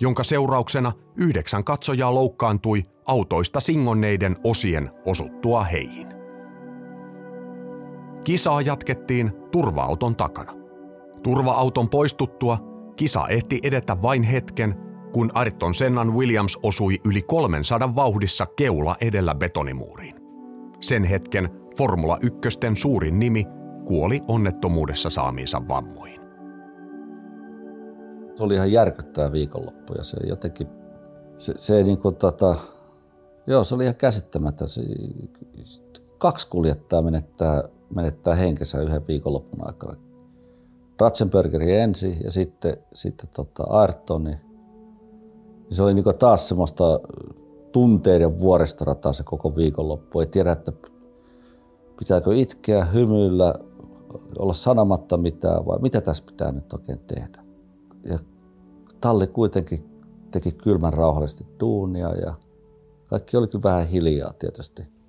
jonka seurauksena yhdeksän katsojaa loukkaantui autoista singonneiden osien osuttua heihin. Kisaa jatkettiin turva-auton takana. Turva-auton poistuttua kisa ehti edetä vain hetken, kun Ayrton Sennan Williams osui yli 300 vauhdissa keula edellä betonimuuriin. Sen hetken Formula 1 suurin nimi kuoli onnettomuudessa saamiinsa vammoihin. Se oli ihan järkyttävä viikonloppu ja se jotenkin, se, se niin kuin tota, joo se oli ihan käsittämätön. Se, kaksi kuljettaa menettää, menettää henkensä yhden viikonlopun aikana. Ratzenbergeri ensin ja sitten, sitten tota Ayrtoni. Se oli niin taas semmoista tunteiden vuoristorataa se koko viikonloppu. Ei tiedä, että pitääkö itkeä, hymyillä, olla sanomatta mitään vai mitä tässä pitää nyt oikein tehdä. Ja talli kuitenkin teki kylmän rauhallisesti duunia ja kaikki oli kyllä vähän hiljaa tietysti.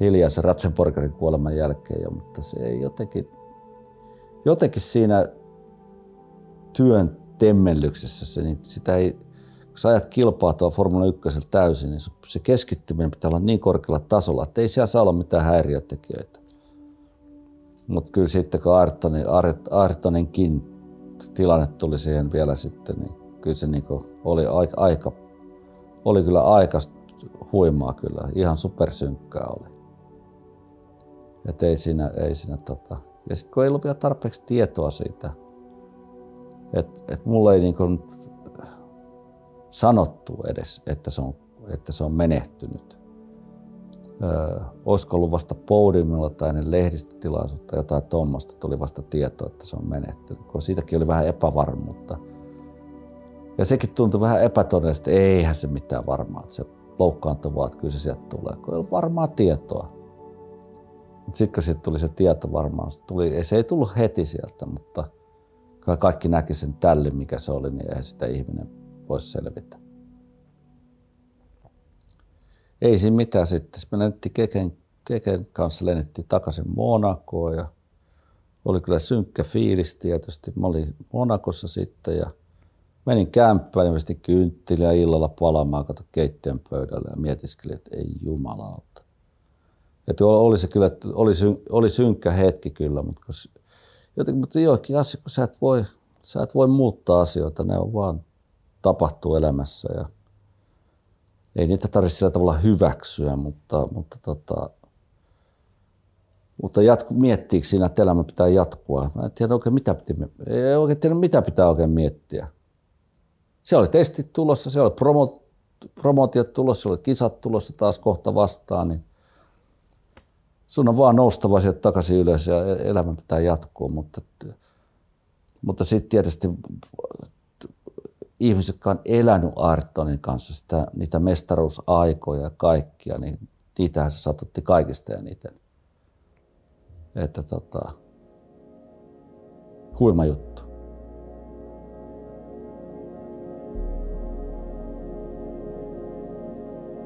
Hiljaa se Ratzenborgerin kuoleman jälkeen, jo, mutta se ei jotenkin, jotenkin siinä työn temmellyksessä se, niin sitä ei, kun sä ajat kilpaa tuo Formula 1 täysin, niin se keskittyminen pitää olla niin korkealla tasolla, että ei siellä saa olla mitään häiriötekijöitä. Mutta kyllä sitten kun Ayrtonin, Ayrtoninkin tilanne tuli siihen vielä sitten, niin kyllä se niinku oli aika, aika, oli kyllä aika huimaa kyllä. Ihan supersynkkää oli. Et ei siinä, ei siinä tota. Ja sitten kun ei ollut vielä tarpeeksi tietoa siitä, että et mulle ei niinku sanottu edes, että se on, että se on menehtynyt öö, olisiko ollut vasta podiumilla tai ennen lehdistötilaisuutta, jotain tuommoista, tuli vasta tieto, että se on menettynyt, kun siitäkin oli vähän epävarmuutta. Ja sekin tuntui vähän epätodellista, että eihän se mitään varmaa, että se loukkaantuu vaan, että kyllä se sieltä tulee, kun ei ollut varmaa tietoa. Sitten kun siitä tuli se tieto varmaan, se, tuli, se ei tullut heti sieltä, mutta kaikki näki sen tällin, mikä se oli, niin eihän sitä ihminen voisi selvitä. Ei siinä mitään sitten. Sitten me lennettiin Keken, Keken kanssa lennettiin takaisin Monakoon ja oli kyllä synkkä fiilis tietysti. Mä olin Monakossa sitten ja menin kämppään vestin kynttilä illalla palaamaan, kato keittiön pöydälle ja mietiskelin, että ei jumalauta. Että oli se kyllä, oli, oli synkkä hetki kyllä, mutta, kun, jotenkin, mutta joikin asioita, kun sä et, voi, sä et voi muuttaa asioita, ne on vaan tapahtuu elämässä ja ei niitä tarvitse sillä tavalla hyväksyä, mutta, mutta, tota, mutta jatku, miettiikö siinä, että elämä pitää jatkua? Mä en tiedä oikein mitä, pitää, ei oikein tiedä, mitä pitää oikein miettiä. Se oli testit tulossa, se oli promo, promootiot tulossa, se oli kisat tulossa taas kohta vastaan, niin sun on vaan noustava sieltä takaisin ylös ja e-, elämä pitää jatkua, mutta, mutta sitten tietysti ihmiset, jotka on elänyt Ayrtonin kanssa sitä, niitä mestaruusaikoja ja kaikkia, niin niitähän se satutti kaikista eniten. Että tota, huima juttu.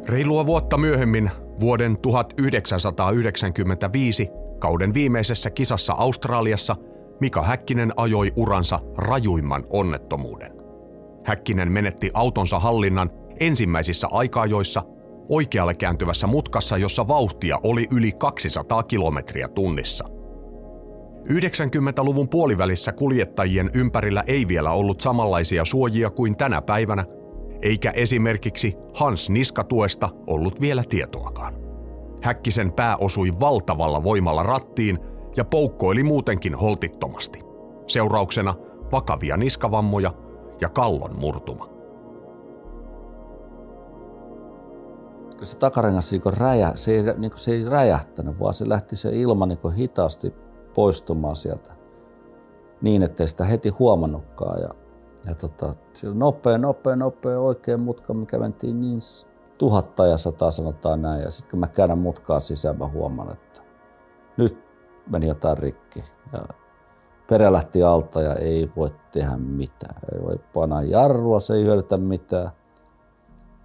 Reilua vuotta myöhemmin, vuoden 1995 kauden viimeisessä kisassa Australiassa, Mika Häkkinen ajoi uransa rajuimman onnettomuuden. Häkkinen menetti autonsa hallinnan ensimmäisissä aikaajoissa oikealle kääntyvässä mutkassa, jossa vauhtia oli yli 200 kilometriä tunnissa. 90-luvun puolivälissä kuljettajien ympärillä ei vielä ollut samanlaisia suojia kuin tänä päivänä, eikä esimerkiksi Hans Niskatuesta ollut vielä tietoakaan. Häkkisen pää osui valtavalla voimalla rattiin ja poukkoili muutenkin holtittomasti. Seurauksena vakavia niskavammoja ja kallon murtuma. Se takarengas niin räjä, se, ei, niin se ei räjähtänyt, vaan se lähti se ilma niin hitaasti poistumaan sieltä niin, ettei sitä heti huomannutkaan. Ja, ja tota, siellä nopea, nopea, nopea oikein mutka, mikä mentiin niin tuhatta ja sata sanotaan näin. Ja sitten kun mä käännän mutkaa sisään, mä huomaan, että nyt meni jotain rikki. Ja perä lähti alta ja ei voi tehdä mitään. Ei voi panna jarrua, se ei hyödytä mitään.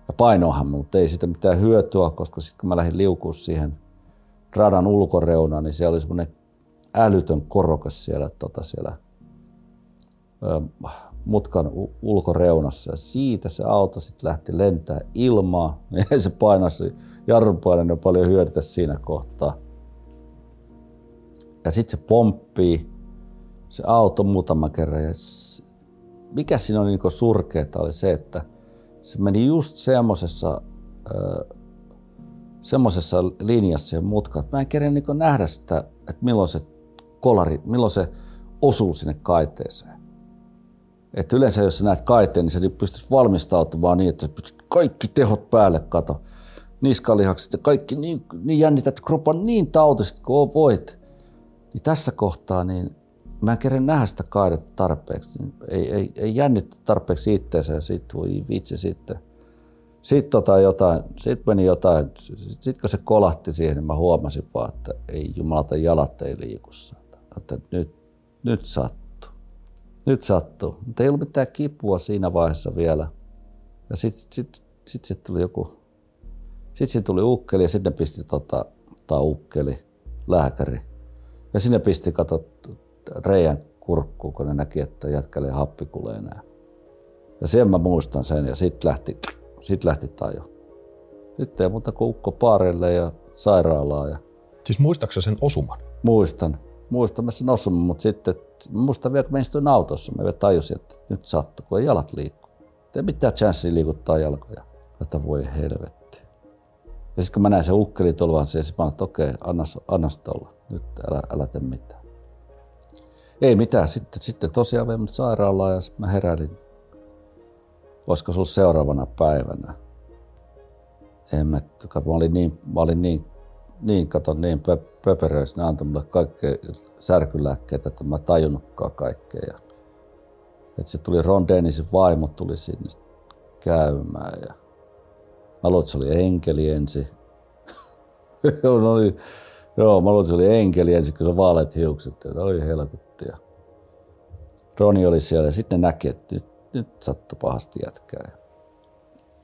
Ja painoahan, mutta ei siitä mitään hyötyä, koska sitten kun mä lähdin liukuun siihen radan ulkoreunaan, niin siellä oli semmoinen älytön korokas siellä, tota siellä ö, mutkan ulkoreunassa. Ja siitä se auto sitten lähti lentää ilmaa, ei se painasi, jarrupainen paljon hyödytä siinä kohtaa. Ja sitten se pomppii se auto muutama kerran. Ja mikä siinä oli niin surkeeta oli se, että se meni just semmoisessa semmoisessa linjassa ja mutka, että mä en kerran niin nähdä sitä, että milloin se kolari, milloin se osuu sinne kaiteeseen. Että yleensä jos sä näet kaiteen, niin sä pystyt valmistautumaan niin, että sä pystyt kaikki tehot päälle kato. Niskalihakset ja kaikki niin, niin jännität kropan niin tautisesti kuin voit. Niin tässä kohtaa niin mä en kerran nähdä sitä kaidetta tarpeeksi. Ei, ei, ei jännittä tarpeeksi itseensä ja sitten voi vitsi sitten. Sitten tota jotain, sit meni jotain, sitten kun se kolahti siihen, niin mä huomasin vaan, että ei jumalata jalat ei liikussa. Että nyt, nyt sattuu. Nyt sattuu. Mutta ei ollut mitään kipua siinä vaiheessa vielä. Ja sitten sit, sit, sit tuli joku, sitten sit tuli ukkeli ja sitten pisti tota, tai ukkeli, lääkäri. Ja sinne pisti, kato, reijän kurkkuun, kun ne näki, että jätkälle happi kulee enää. Ja sen mä muistan sen ja sitten lähti, sit lähti taju. Sitten ei muuta kuin ukko paarelle ja sairaalaa. Ja... Siis muistaaksä sen osuman? Muistan. Muistan mä sen osuman, mutta sitten muistan vielä, kun mä istuin autossa, mä vielä tajusin, että nyt sattuu, kun ei jalat liikkuu. Ei mitään chanssiä liikuttaa jalkoja. Että voi helvetti. Ja sitten kun mä näin sen ukkeli tuolla, niin mä sanoin, että okei, anna, anna olla. Nyt älä, älä tee mitään. Ei mitään. Sitten, sitten tosiaan vein sairaalaan ja mä heräilin. Olisiko se ollut seuraavana päivänä? En mä, mä olin niin, mä olin niin, niin katon, niin pö, pöperöissä, ne antoi mulle kaikkea särkylääkkeitä, että mä tajunnutkaan kaikkea. Ja, että se tuli Ron Dennisin vaimo tuli sinne käymään ja mä luulen, että se oli enkeli ensin. no, oli, Joo, mä luulen, että se oli enkeli ensin, kun se vaaleat hiukset. Ja oi helkuttia. Roni oli siellä ja sitten ne näki, että nyt, nyt sattui pahasti jätkää. Ja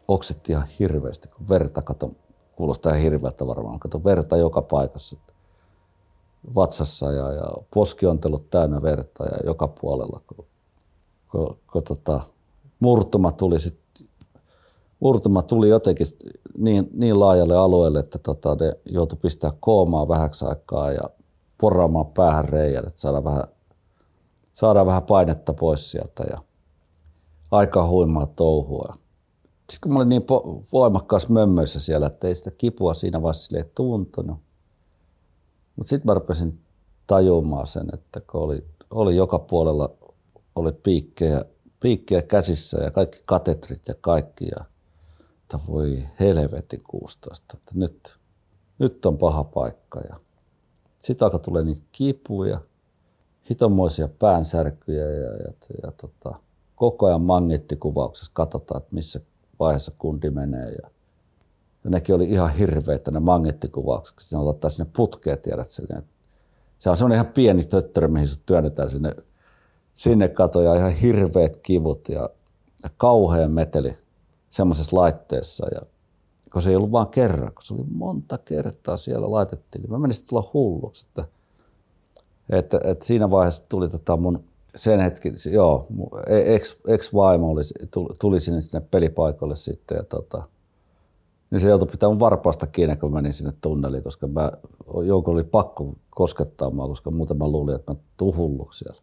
oksetti ihan hirveästi, kun verta, kato, kuulostaa hirveältä varmaan, kato verta joka paikassa vatsassa ja, ja poskiontelut täynnä verta ja joka puolella, kun, kun, kun tota, murtuma tuli sit, murtuma tuli jotenkin niin, niin laajalle alueelle, että tota, ne joutui pistää koomaan vähäksi aikaa ja poraamaan päähän reijän, että saadaan vähän, saadaan vähän painetta pois sieltä ja aika huimaa touhua. Sitten kun mä olin niin voimakkaassa mömmöissä siellä, että ei sitä kipua siinä vaiheessa silleen tuntunut. Mutta sitten mä rupesin tajumaan sen, että kun oli, oli joka puolella oli piikkejä, piikkejä käsissä ja kaikki katetrit ja kaikki. Ja, että voi helvetin 16, että nyt, nyt on paha paikka. Ja sitten alkoi tulee niitä kipuja, hitonmoisia päänsärkyjä ja, ja, ja tota, koko ajan magneettikuvauksessa katsotaan, että missä vaiheessa kundi menee. Ja, ja nekin oli ihan hirveitä ne magneettikuvaukset, kun siinä laittaa sinne putkeen, tiedät sen. Se on semmoinen ihan pieni töttörö, mihin se työnnetään sinne, sinne katoja, ihan hirveät kivut ja, ja kauhean meteli semmoisessa laitteessa. Ja, kun se ei ollut vain kerran, kun se oli monta kertaa siellä laitettiin, niin mä menin sitten tulla hulluksi, että, että, että siinä vaiheessa tuli tota mun sen hetki, joo, ex, ex-vaimo oli, tuli sinne, sinne pelipaikalle sitten ja tota, niin se joutui pitää mun varpaasta kiinni, kun menin sinne tunneliin, koska mä, joku oli pakko koskettaa mua, koska muuten mä luulin, että mä tuun siellä.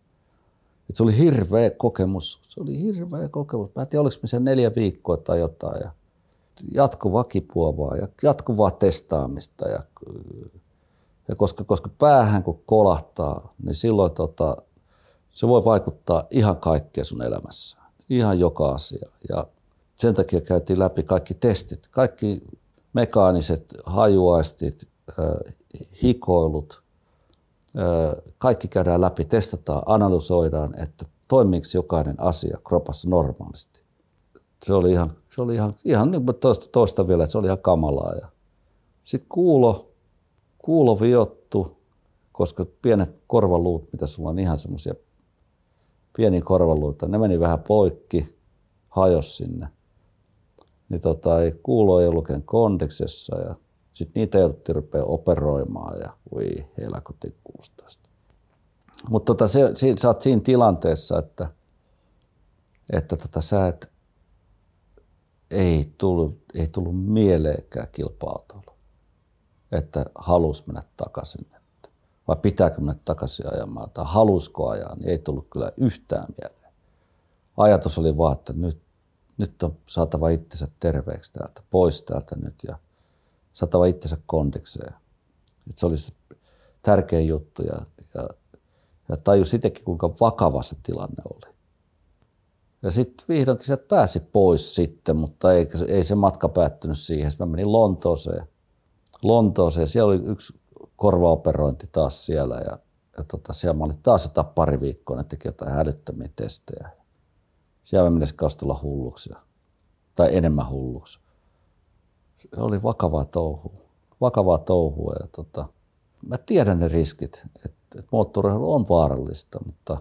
Et se oli hirveä kokemus, se oli hirveä kokemus. Mä en tiedä, oliko sen neljä viikkoa tai jotain. Ja jatkuvaa kipua vaan ja jatkuvaa testaamista. Ja, ja koska, koska päähän kun kolahtaa, niin silloin tota, se voi vaikuttaa ihan kaikkea sun elämässä, ihan joka asia. Ja sen takia käytiin läpi kaikki testit, kaikki mekaaniset hajuaistit, hikoilut, kaikki käydään läpi, testataan, analysoidaan, että toimiiko jokainen asia kropassa normaalisti. Se oli ihan, se oli ihan, ihan niin toista, toista vielä, että se oli ihan kamalaa. Sitten kuulo, kuulo viottu, koska pienet korvaluut, mitä sulla on ihan semmoisia pieni korvaluita, ne meni vähän poikki, hajos sinne. Niin tota, ei kuulo ei ollutkin kondiksessa ja sitten niitä jouduttiin rupea operoimaan ja voi helkotin 16. Mutta tota, se, se, sä oot siinä tilanteessa, että, että tota, sä et, ei tullut, ei tullut mieleenkään kilpa että halus mennä takaisin vai pitääkö mennä takaisin ajamaan tai halusko ajaa, niin ei tullut kyllä yhtään mieleen. Ajatus oli vaan, että nyt, nyt on saatava itsensä terveeksi täältä, pois täältä nyt ja saatava itsensä kondikseen. Että se oli se tärkein juttu ja, ja, ja taju sittenkin, kuinka vakava se tilanne oli. Ja sitten vihdoinkin sieltä pääsi pois sitten, mutta ei, ei se matka päättynyt siihen. Sitten mä menin Lontooseen. Lontooseen. Siellä oli yksi korvaoperointi taas siellä ja, ja tota, siellä mä olin taas jotain pari viikkoa, ne teki jotain hälyttömiä testejä. Siellä mä menisin tulla hulluksi tai enemmän hulluksi. Se oli vakavaa touhua. Vakavaa touhua ja tota, mä tiedän ne riskit, että, että moottoriurheilu on vaarallista, mutta,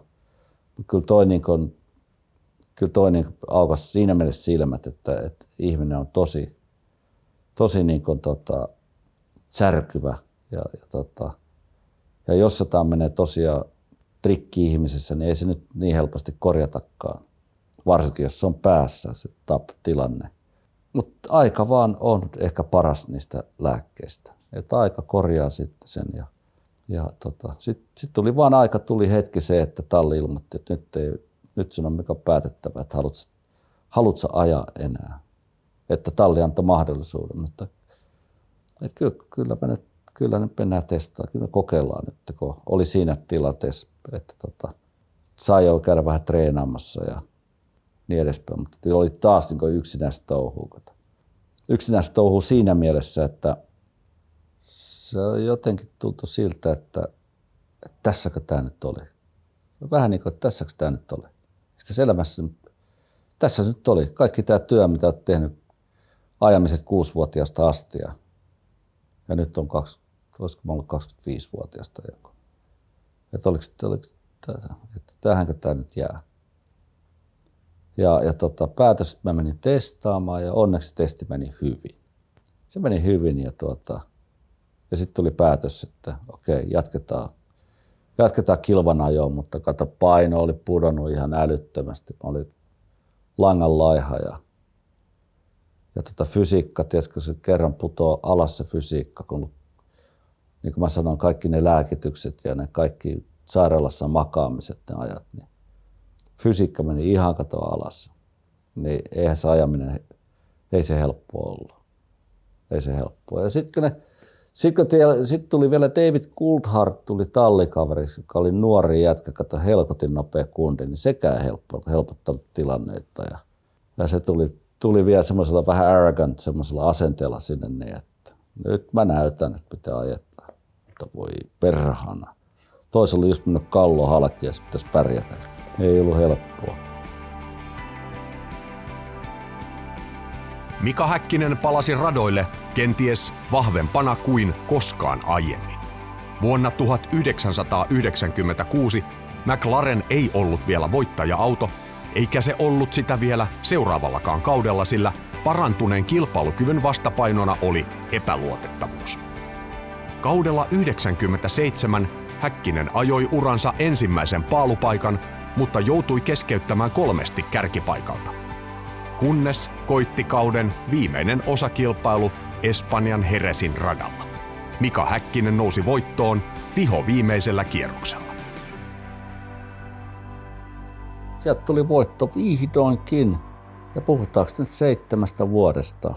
mutta kyllä toi, niin kun, kyllä toi niin aukas siinä mielessä silmät, että, että ihminen on tosi, tosi niin kun, tota, särkyvä – ja, ja, tota, ja jos jotain menee tosiaan trikki ihmisessä, niin ei se nyt niin helposti korjatakaan. Varsinkin jos se on päässä se tap-tilanne. Mutta aika vaan on ehkä paras niistä lääkkeistä. Että aika korjaa sitten sen. Ja, ja tota, sitten sit tuli vaan aika, tuli hetki se, että talli ilmoitti, että nyt, ei, nyt sun on mikä päätettävä, että haluatko, haluatko ajaa enää. Että talli antoi mahdollisuuden. Että, että kyllä, kyllä mä nyt kyllä nyt mennään testaa, kyllä kokeillaan nyt, kun oli siinä tilanteessa, että tota, sai jo käydä vähän treenaamassa ja niin edespäin, mutta kyllä oli taas niin yksinäistä touhua. Yksinäistä touhua siinä mielessä, että se jotenkin tuntui siltä, että, että tässäkö tämä nyt oli. Vähän niin kuin, että tässäkö tämä nyt oli. Sitten elämässä, tässä nyt oli. Kaikki tämä työ, mitä olet tehnyt ajamiset kuusivuotiaasta asti ja, ja nyt on kaksi, olisiko mä ollut 25-vuotiaasta joku. Että oliko, oliko, että, että tähänkö tämä nyt jää. Ja, ja tota, päätös, että mä menin testaamaan ja onneksi testi meni hyvin. Se meni hyvin ja, tuota, ja sitten tuli päätös, että okei, jatketaan, jatketaan kilvan ajoon, mutta kato, paino oli pudonnut ihan älyttömästi. Mä olin langan laiha ja, ja tota fysiikka, tiedätkö, se kerran putoaa alas se fysiikka, kun niin kuin mä sanoin, kaikki ne lääkitykset ja ne kaikki sairaalassa makaamiset, ne ajat, niin fysiikka meni ihan katoa alas. Niin eihän se ajaminen, ei se helppo ollut. Ei se helppoa. Ja sitten sit sit tuli vielä David Coulthard, tuli tallikaveriksi, joka oli nuori jätkä, kato helkotin nopea kundi, niin sekään helppo, helpottanut tilannetta. Ja, ja se tuli, tuli vielä semmoisella vähän arrogant semmoisella asenteella sinne, niin että nyt mä näytän, että pitää ajettaa. Mutta voi perhana. Toisella oli just mennyt kallo halki ja pitäisi pärjätä. Ei ollut helppoa. Mika Häkkinen palasi radoille kenties vahvempana kuin koskaan aiemmin. Vuonna 1996 McLaren ei ollut vielä voittaja-auto, eikä se ollut sitä vielä seuraavallakaan kaudella, sillä parantuneen kilpailukyvyn vastapainona oli epäluotettavuus. Kaudella 97 Häkkinen ajoi uransa ensimmäisen paalupaikan, mutta joutui keskeyttämään kolmesti kärkipaikalta. Kunnes koitti kauden viimeinen osakilpailu Espanjan Heresin radalla. Mika Häkkinen nousi voittoon viho viimeisellä kierroksella. Sieltä tuli voitto vihdoinkin. Ja puhutaanko nyt seitsemästä vuodesta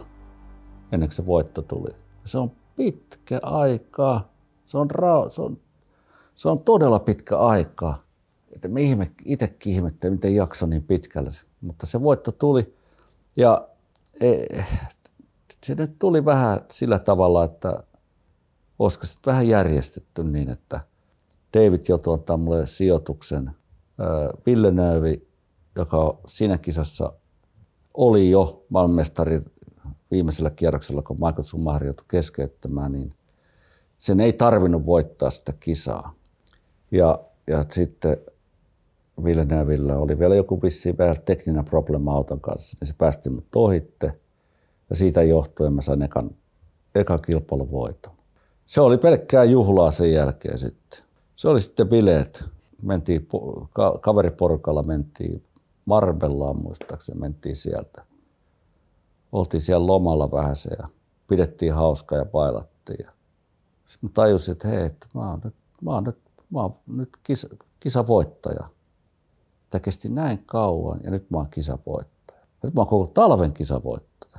ennen kuin se voitto tuli. Se on pitkä aika. Se on, ra- se on, se on todella pitkä aika. Että me ihme, itsekin ihmettelin, miten jakso niin pitkälle. Mutta se voitto tuli ja e, se nyt tuli vähän sillä tavalla, että olisiko se vähän järjestetty niin, että David jo tuottaa mulle sijoituksen. Villeneuve, joka siinä kisassa oli jo maailmanmestari viimeisellä kierroksella, kun Michael Schumacher joutui keskeyttämään, niin sen ei tarvinnut voittaa sitä kisaa. Ja, ja sitten Villeneuveillä oli vielä joku vissiin vähän tekninen problema auton kanssa, niin se päästi mut ohitte. Ja siitä johtuen mä sain ekan, ekan kilpailuvoiton. Se oli pelkkää juhlaa sen jälkeen sitten. Se oli sitten bileet. Mentiin, kaveriporukalla mentiin Marbellaan muistaakseni, mentiin sieltä. Oltiin siellä lomalla vähän se ja pidettiin hauskaa ja bailattiin. Ja sitten mä tajusin, että hei, että mä oon nyt, mä oon nyt, mä oon nyt kisa, kisavoittaja. Tämä kesti näin kauan ja nyt mä oon kisavoittaja. Nyt mä oon koko talven kisavoittaja,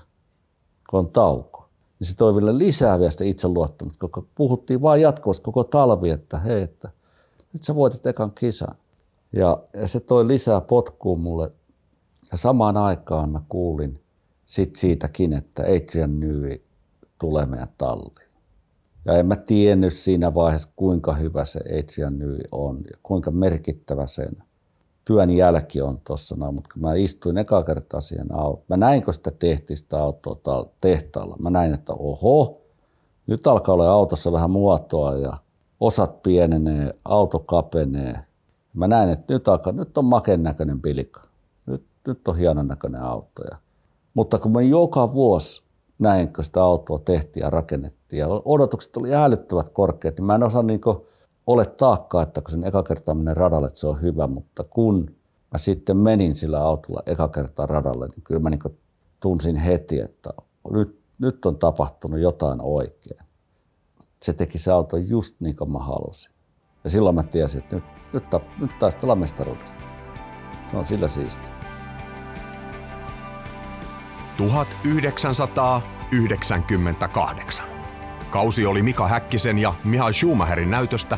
kun on tauko. Niin se toi vielä lisää vielä sitä itseluottamusta, kun puhuttiin vaan jatkuvasti koko talvi, että hei, että nyt sä voitit ekan kisan. Ja, ja se toi lisää potkua mulle. Ja samaan aikaan mä kuulin sit siitäkin, että Adrian Newey tulee meidän talliin. Ja en mä tiennyt siinä vaiheessa, kuinka hyvä se Adrian Newey on ja kuinka merkittävä sen työn jälki on tuossa, no, mutta kun mä istuin eka kertaa siihen autoon, mä näin, kun sitä tehtiin sitä autoa tehtaalla, mä näin, että oho, nyt alkaa olla autossa vähän muotoa ja osat pienenee, auto kapenee. Mä näin, että nyt, alkaa, nyt on maken näköinen. Nyt, nyt on hienon näköinen auto. Ja, mutta kun mä joka vuosi näin, kun sitä autoa tehtiin ja rakennettiin ja odotukset oli älyttävät korkeat, niin mä en osaa niin ole taakkaa, että kun sen eka kertaa menee radalle, että se on hyvä, mutta kun mä sitten menin sillä autolla eka kertaa radalle, niin kyllä mä niin tunsin heti, että nyt, nyt on tapahtunut jotain oikein. Se teki se auto just niin kuin mä halusin. Ja silloin mä tiesin, että nyt, nyt, nyt taistellaan mestaruudesta. Se on sillä siisti. 1998. Kausi oli Mika Häkkisen ja Mihail Schumacherin näytöstä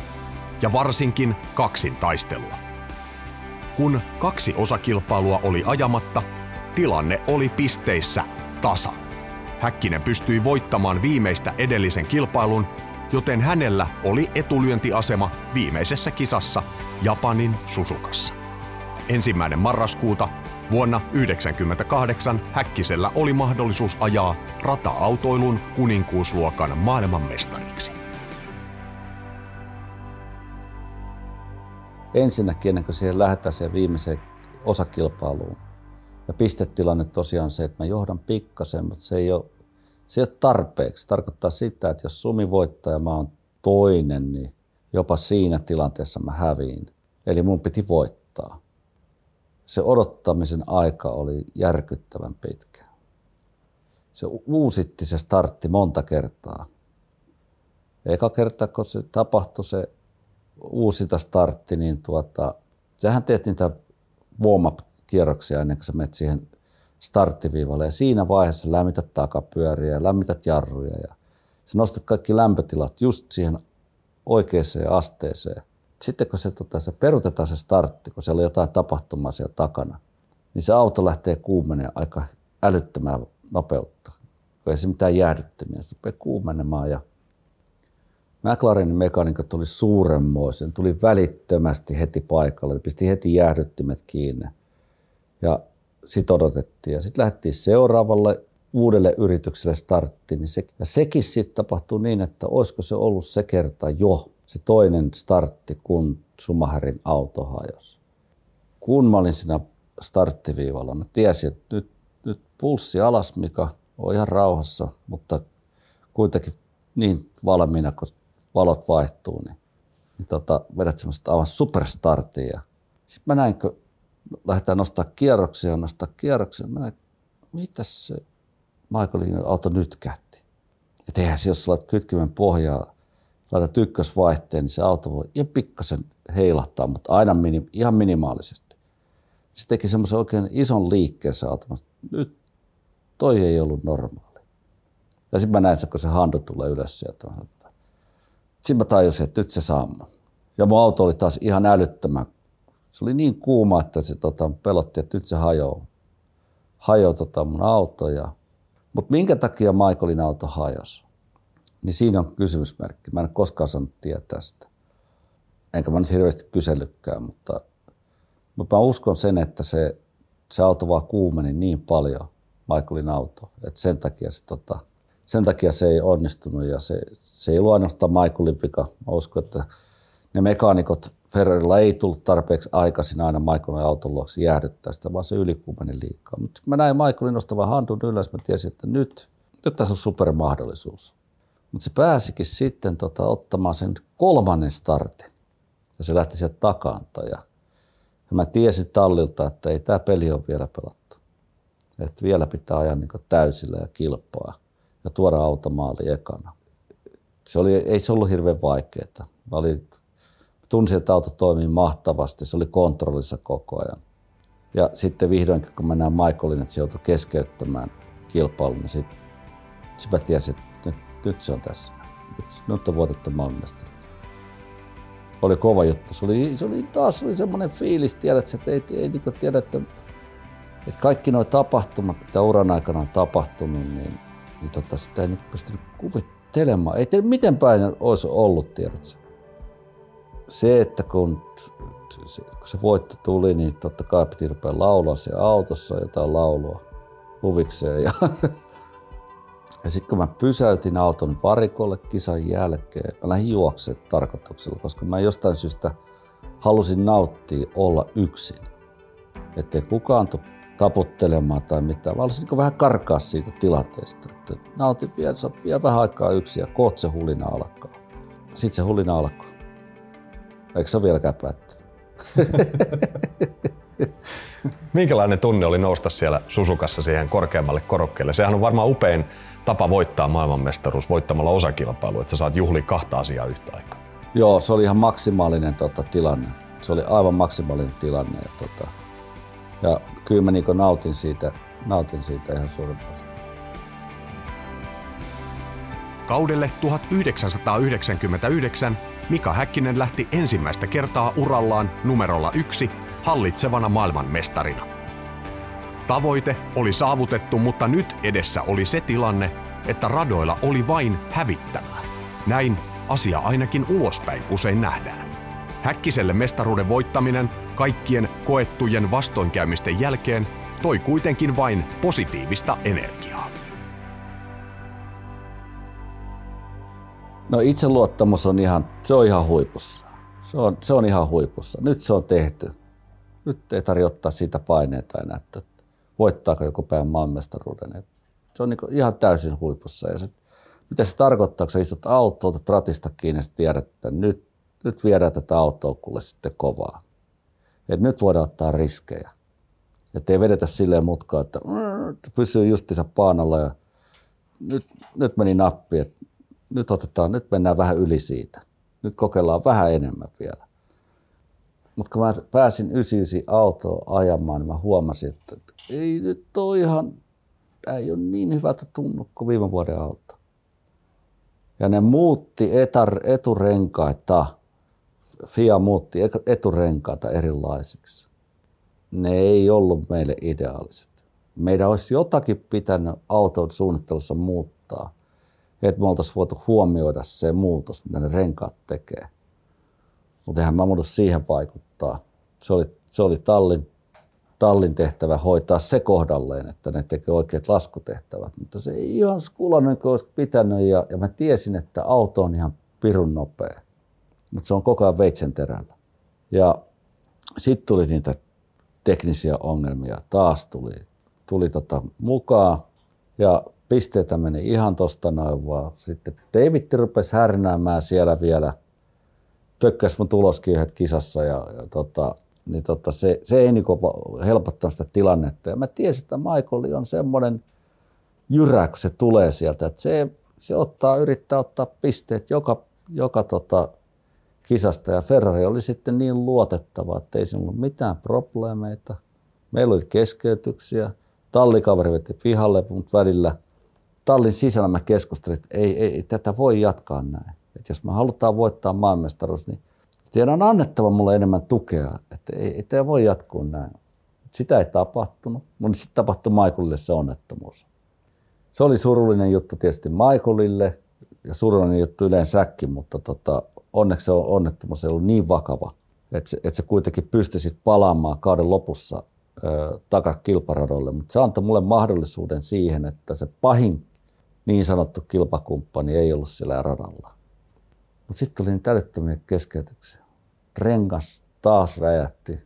ja varsinkin kaksin taistelua. Kun kaksi osakilpailua oli ajamatta, tilanne oli pisteissä tasan. Häkkinen pystyi voittamaan viimeistä edellisen kilpailun, joten hänellä oli etulyöntiasema viimeisessä kisassa Japanin Susukassa. Ensimmäinen marraskuuta Vuonna 1998 Häkkisellä oli mahdollisuus ajaa rata-autoilun kuninkuusluokan maailmanmestariksi. ensinnäkin ennen kuin siihen lähdetään siihen viimeiseen osakilpailuun. Ja pistetilanne tosiaan se, että mä johdan pikkasen, mutta se ei ole, se ei ole tarpeeksi. Se tarkoittaa sitä, että jos Sumi voittaa ja mä oon toinen, niin jopa siinä tilanteessa mä häviin. Eli mun piti voittaa. Se odottamisen aika oli järkyttävän pitkä. Se uusitti se startti monta kertaa. Eka kerta, kun se tapahtui se uusita startti, niin tuota, sehän teet niitä warm kierroksia ennen kuin sä menet siihen starttiviivalle. Ja siinä vaiheessa lämmität takapyöriä ja lämmität jarruja ja sä nostat kaikki lämpötilat just siihen oikeaan asteeseen. Sitten kun se, tota, se perutetaan se startti, kun siellä on jotain tapahtumaa siellä takana, niin se auto lähtee kuumeneen aika älyttömää nopeutta. Kun ei se mitään jäädyttämiä, se rupeaa kuumenemaan ja McLarenin mekaanikot tuli suuremmoisen, tuli välittömästi heti paikalle, pisti heti jäähdyttimet kiinni ja sitten odotettiin. Ja sitten lähdettiin seuraavalle uudelle yritykselle startti, niin se, ja sekin sitten tapahtui niin, että olisiko se ollut se kerta jo se toinen startti, kun Sumaherin auto hajosi. Kun mä olin siinä starttiviivalla, mä tiesin, että nyt, nyt pulssi alas, mikä on ihan rauhassa, mutta kuitenkin niin valmiina, kun valot vaihtuu, niin, niin tota, vedät semmoista aivan superstartia. Sitten mä näin, kun lähdetään nostaa kierroksia, nostaa kierroksia, mä näin, mitä se Michaelin auto nyt kähti. Että eihän se, jos laitat kytkimen pohjaa, laitat ykkösvaihteen, niin se auto voi ihan pikkasen heilahtaa, mutta aina minim, ihan minimaalisesti. Se teki semmoisen oikein ison liikkeen se auto. Nyt toi ei ollut normaali. Ja sitten mä näin, kun se handu tulee ylös sieltä. Sitten mä tajusin, että nyt se saamma. Ja mun auto oli taas ihan älyttömän. Se oli niin kuuma, että se tota, pelotti, että nyt se hajoaa. Hajoaa tota mun auto. Ja... Mutta minkä takia Michaelin auto hajosi? Niin siinä on kysymysmerkki. Mä en koskaan saanut tietää sitä. Enkä mä nyt hirveästi kysellykään, mutta, mutta mä uskon sen, että se, se auto vaan kuumeni niin paljon, Michaelin auto, että sen takia se tota, sen takia se ei onnistunut ja se, se ei ollut ainoastaan Michaelin vika. Mä uskon, että ne mekaanikot Ferrarilla ei tullut tarpeeksi aikaisin aina Michaelin auton luoksi jäähdyttää sitä, vaan se ylikuumeni liikaa. Mutta mä näin Michaelin nostavan handun ylös, mä tiesin, että nyt, nyt tässä on supermahdollisuus. Mutta se pääsikin sitten tota, ottamaan sen kolmannen startin ja se lähti sieltä takanta ja, ja mä tiesin tallilta, että ei tämä peli ole vielä pelattu. Että vielä pitää ajaa niin täysillä ja kilpaa ja tuoda automaali ekana. Se oli, ei se ollut hirveän vaikeaa. Mä olin, tunsin, että auto toimii mahtavasti. Se oli kontrollissa koko ajan. Ja sitten vihdoinkin, kun mä Michaelin, että se joutui keskeyttämään kilpailun, niin sitten sit mä tiesin, että nyt, se on tässä. Nyt, nyt on voitettu maailmanmestaruus. Oli kova juttu. Se oli, se oli taas oli semmoinen fiilis, tiedät, että ei, ei niin tiedä, että, että kaikki nuo tapahtumat, mitä uran aikana on tapahtunut, niin niin tota, sitä ei nyt pystynyt kuvittelemaan. Ei tiedä, miten päin olisi ollut, tiedätkö? Se, että kun se, kun se voitto tuli, niin totta kai piti rupea laulaa se autossa jotain laulua huvikseen. Ja, ja sitten kun mä pysäytin auton varikolle kisan jälkeen, mä lähdin juoksemaan tarkoituksella, koska mä jostain syystä halusin nauttia olla yksin. Ettei kukaan tule taputtelemaan tai mitään, vaan niin vähän karkaa siitä tilanteesta. Että nautin vielä, sä vielä vähän aikaa yksin ja koot se hulina alkaa. Sitten se hulina alkaa. Eikö se ole vieläkään päättynyt? Minkälainen tunne oli nousta siellä Susukassa siihen korkeammalle korokkeelle? Sehän on varmaan upein tapa voittaa maailmanmestaruus voittamalla osakilpailu, että sä saat juhlia kahta asiaa yhtä aikaa. Joo, se oli ihan maksimaalinen tota, tilanne. Se oli aivan maksimaalinen tilanne. Ja, tota, ja kyllä mä niin nautin siitä, nautin siitä ihan suurempasti. Kaudelle 1999 Mika Häkkinen lähti ensimmäistä kertaa urallaan numerolla yksi hallitsevana maailmanmestarina. Tavoite oli saavutettu, mutta nyt edessä oli se tilanne, että radoilla oli vain hävittävää. Näin asia ainakin ulospäin usein nähdään. Häkkiselle mestaruuden voittaminen kaikkien koettujen vastoinkäymisten jälkeen toi kuitenkin vain positiivista energiaa. No itseluottamus on ihan, se on ihan huipussa. Se on, se on ihan huipussa. Nyt se on tehty. Nyt ei tarvitse ottaa siitä paineita enää, voittaako joku päivän maailmanmestaruuden. Se on niin ihan täysin huipussa. Ja se, mitä se tarkoittaa, kun sä istut autoa, otat ratista kiinni ja tiedät, että nyt, nyt viedään tätä autoa kuule sitten kovaa. Et nyt voidaan ottaa riskejä. Että ei vedetä silleen mutkaa, että pysyy justiinsa paanalla ja nyt, nyt meni nappi, että nyt otetaan, nyt mennään vähän yli siitä. Nyt kokeillaan vähän enemmän vielä. Mutta kun mä pääsin 99 autoa ajamaan, niin mä huomasin, että ei nyt ole ihan, ei ole niin hyvältä tunnu kuin viime vuoden auto. Ja ne muutti etar, eturenkaita, FIA muutti eturenkaita erilaisiksi. Ne ei ollut meille ideaaliset. Meidän olisi jotakin pitänyt auton suunnittelussa muuttaa, että me oltaisiin voitu huomioida se muutos, mitä ne renkaat tekee. Mutta eihän mä voinut siihen vaikuttaa. Se oli, se oli tallin, tallin tehtävä hoitaa se kohdalleen, että ne tekee oikeat laskutehtävät. Mutta se ei ihan skulannut, kuin olisi pitänyt. Ja, ja mä tiesin, että auto on ihan pirun nopea. Mutta se on koko ajan veitsen terällä. Ja sitten tuli niitä teknisiä ongelmia. Taas tuli, tuli tota mukaan ja pisteitä meni ihan tosta noin vaan. Sitten David rupesi härnäämään siellä vielä – tökkäs mun tuloskin yhdet kisassa ja, ja tota, niin tota, se, se ei niinku helpottanut sitä tilannetta. Ja mä tiesin, että Michael on semmoinen jyrä, kun se tulee sieltä, että se, se ottaa, yrittää ottaa pisteet joka, joka tota, kisasta. Ja Ferrari oli sitten niin luotettava, että ei ollut mitään probleemeita. Meillä oli keskeytyksiä. Tallikaveri veti pihalle, mutta välillä tallin sisällä mä keskustelin, että ei, ei, ei tätä voi jatkaa näin. Että jos me halutaan voittaa maailmestaruus, niin teidän on annettava mulle enemmän tukea, että ei, ei tämä voi jatkuu näin. Sitä ei tapahtunut, mutta sitten tapahtui Michaelille se onnettomuus. Se oli surullinen juttu tietysti Michaelille ja surullinen juttu yleensäkin, mutta tota, onneksi se onnettomuus ei ollut niin vakava, että se, että se kuitenkin pystyisit palaamaan kauden lopussa ö, takas kilparadolle. Mutta se antoi mulle mahdollisuuden siihen, että se pahin niin sanottu kilpakumppani ei ollut siellä radalla. Mutta sitten tuli niin älyttömiä keskeytyksiä. Rengas taas räjähti.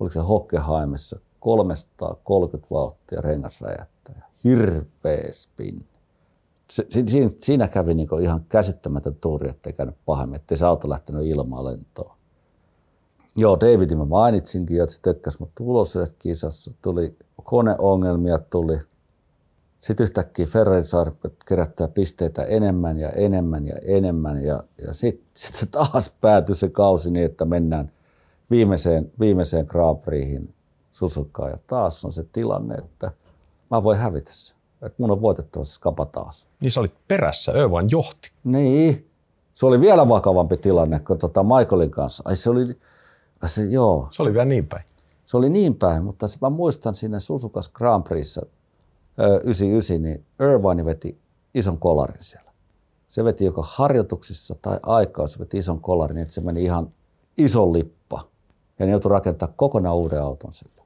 Oliko se Hockenheimissa 330 vauhtia rengas räjähtää. Hirveä spin. Se, siinä, siinä kävi niinku ihan käsittämätön tuuri, ettei käynyt pahemmin, ettei se auto lähtenyt ilmaan lentoon. Joo, Davidin mä mainitsinkin, että se tökkäsi mut ulos kisassa. Tuli koneongelmia, tuli sitten yhtäkkiä Ferrari saa kerättää pisteitä enemmän ja enemmän ja enemmän ja, ja sitten sit se taas päätyi se kausi niin, että mennään viimeiseen, viimeiseen Grand Prixin Susukaan ja taas on se tilanne, että mä voin hävitä se. Että mun on voitettava se skapa taas. Niin sä olit perässä, Övan johti. Niin. Se oli vielä vakavampi tilanne kuin tota Michaelin kanssa. Ai se oli, ai se, joo. Se oli vielä niin päin. Se oli niin päin, mutta se, mä muistan siinä Susukas Grand Prixissa 99, niin Irvine veti ison kolarin siellä. Se veti joko harjoituksissa tai aikaa, se veti ison kolarin, niin että se meni ihan ison lippa. Ja ne joutui rakentamaan kokonaan uuden auton sille.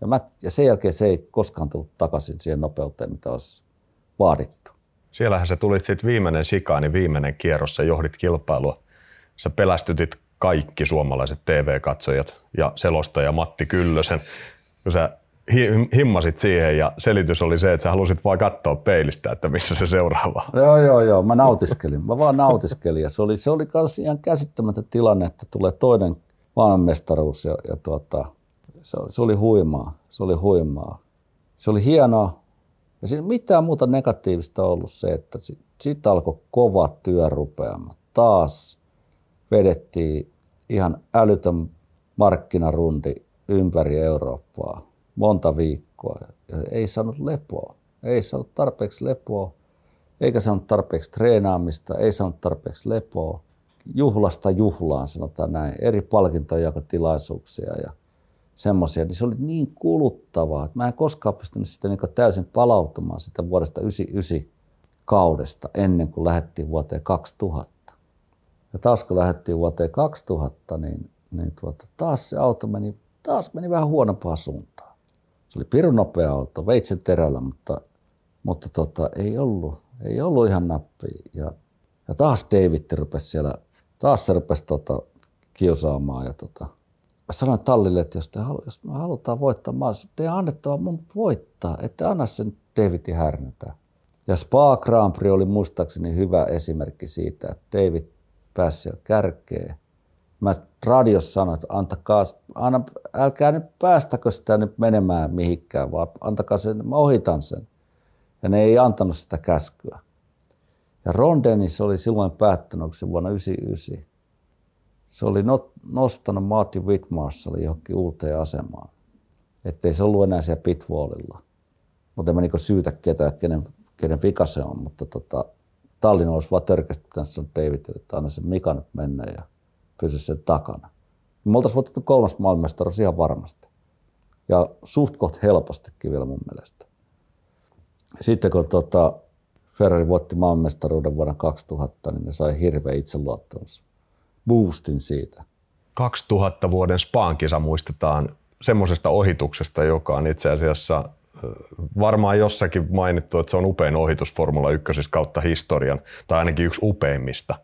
Ja, mä, ja sen jälkeen se ei koskaan tullut takaisin siihen nopeuteen, mitä olisi vaadittu. Siellähän se tuli sitten viimeinen sikaani, viimeinen kierros, sä johdit kilpailua. Sä pelästytit kaikki suomalaiset TV-katsojat ja selostaja Matti Kyllösen, kun sä himmasit siihen ja selitys oli se, että sä halusit vaan katsoa peilistä, että missä se seuraava on. Joo, joo, joo. Mä nautiskelin. Mä vaan nautiskelin ja se oli, se oli kans ihan käsittämätön tilanne, että tulee toinen maailmanmestaruus ja, ja tuota, se, se, oli huimaa. Se oli huimaa. Se oli hienoa. Ja siinä mitään muuta negatiivista ollut se, että sitten sit alkoi kova työrupeama. Taas vedettiin ihan älytön markkinarundi ympäri Eurooppaa monta viikkoa ja ei saanut lepoa. Ei saanut tarpeeksi lepoa, eikä saanut tarpeeksi treenaamista, ei saanut tarpeeksi lepoa. Juhlasta juhlaan, sanotaan näin, eri palkintojakotilaisuuksia ja semmoisia, niin se oli niin kuluttavaa, että mä en koskaan pystynyt sitä niin täysin palautumaan sitä vuodesta 99 kaudesta ennen kuin lähdettiin vuoteen 2000. Ja taas kun lähdettiin vuoteen 2000, niin, niin tuota, taas se auto meni, taas meni vähän huonompaan suuntaan. Se oli pirun nopea auto, veitsen terällä, mutta, mutta tota, ei, ollut, ei ollut ihan nappi. Ja, ja taas David rupesi siellä, taas se rupesi tota, kiusaamaan. Ja tota, sanoin Tallille, että jos, te halu, jos me halutaan voittaa maassa, te annettava mun voittaa, että anna sen Davidin härnätä. Ja Spa Grand Prix oli muistaakseni hyvä esimerkki siitä, että David pääsi siellä kärkeen. Mä radiossa sanoin, että antakaa, anna, älkää nyt päästäkö sitä nyt menemään mihinkään, vaan antakaa sen, mä ohitan sen. Ja ne ei antanut sitä käskyä. Ja Ron Dennis oli silloin päättänyt, se vuonna 1999, se oli nostanut Martin Whitmarshallin johonkin uuteen asemaan. Että ei se ollut enää siellä pitwallilla. Mutta en mä niinku syytä ketään, kenen, kenen vika se on, mutta tota, Tallinn olisi vaan törkeästi pitänyt sanoa Davidille, että anna sen nyt mennä ja pysy sen takana. Me oltaisiin voitettu kolmas maailmanmestaruus ihan varmasti. Ja suht koht helpostikin vielä mun mielestä. Sitten kun tota, Ferrari voitti maailmanmestaruuden vuonna 2000, niin ne sai hirveä itseluottamus. Boostin siitä. 2000 vuoden Spaankisa muistetaan semmoisesta ohituksesta, joka on itse asiassa varmaan jossakin mainittu, että se on upein ohitus Formula 1 kautta historian, tai ainakin yksi upeimmista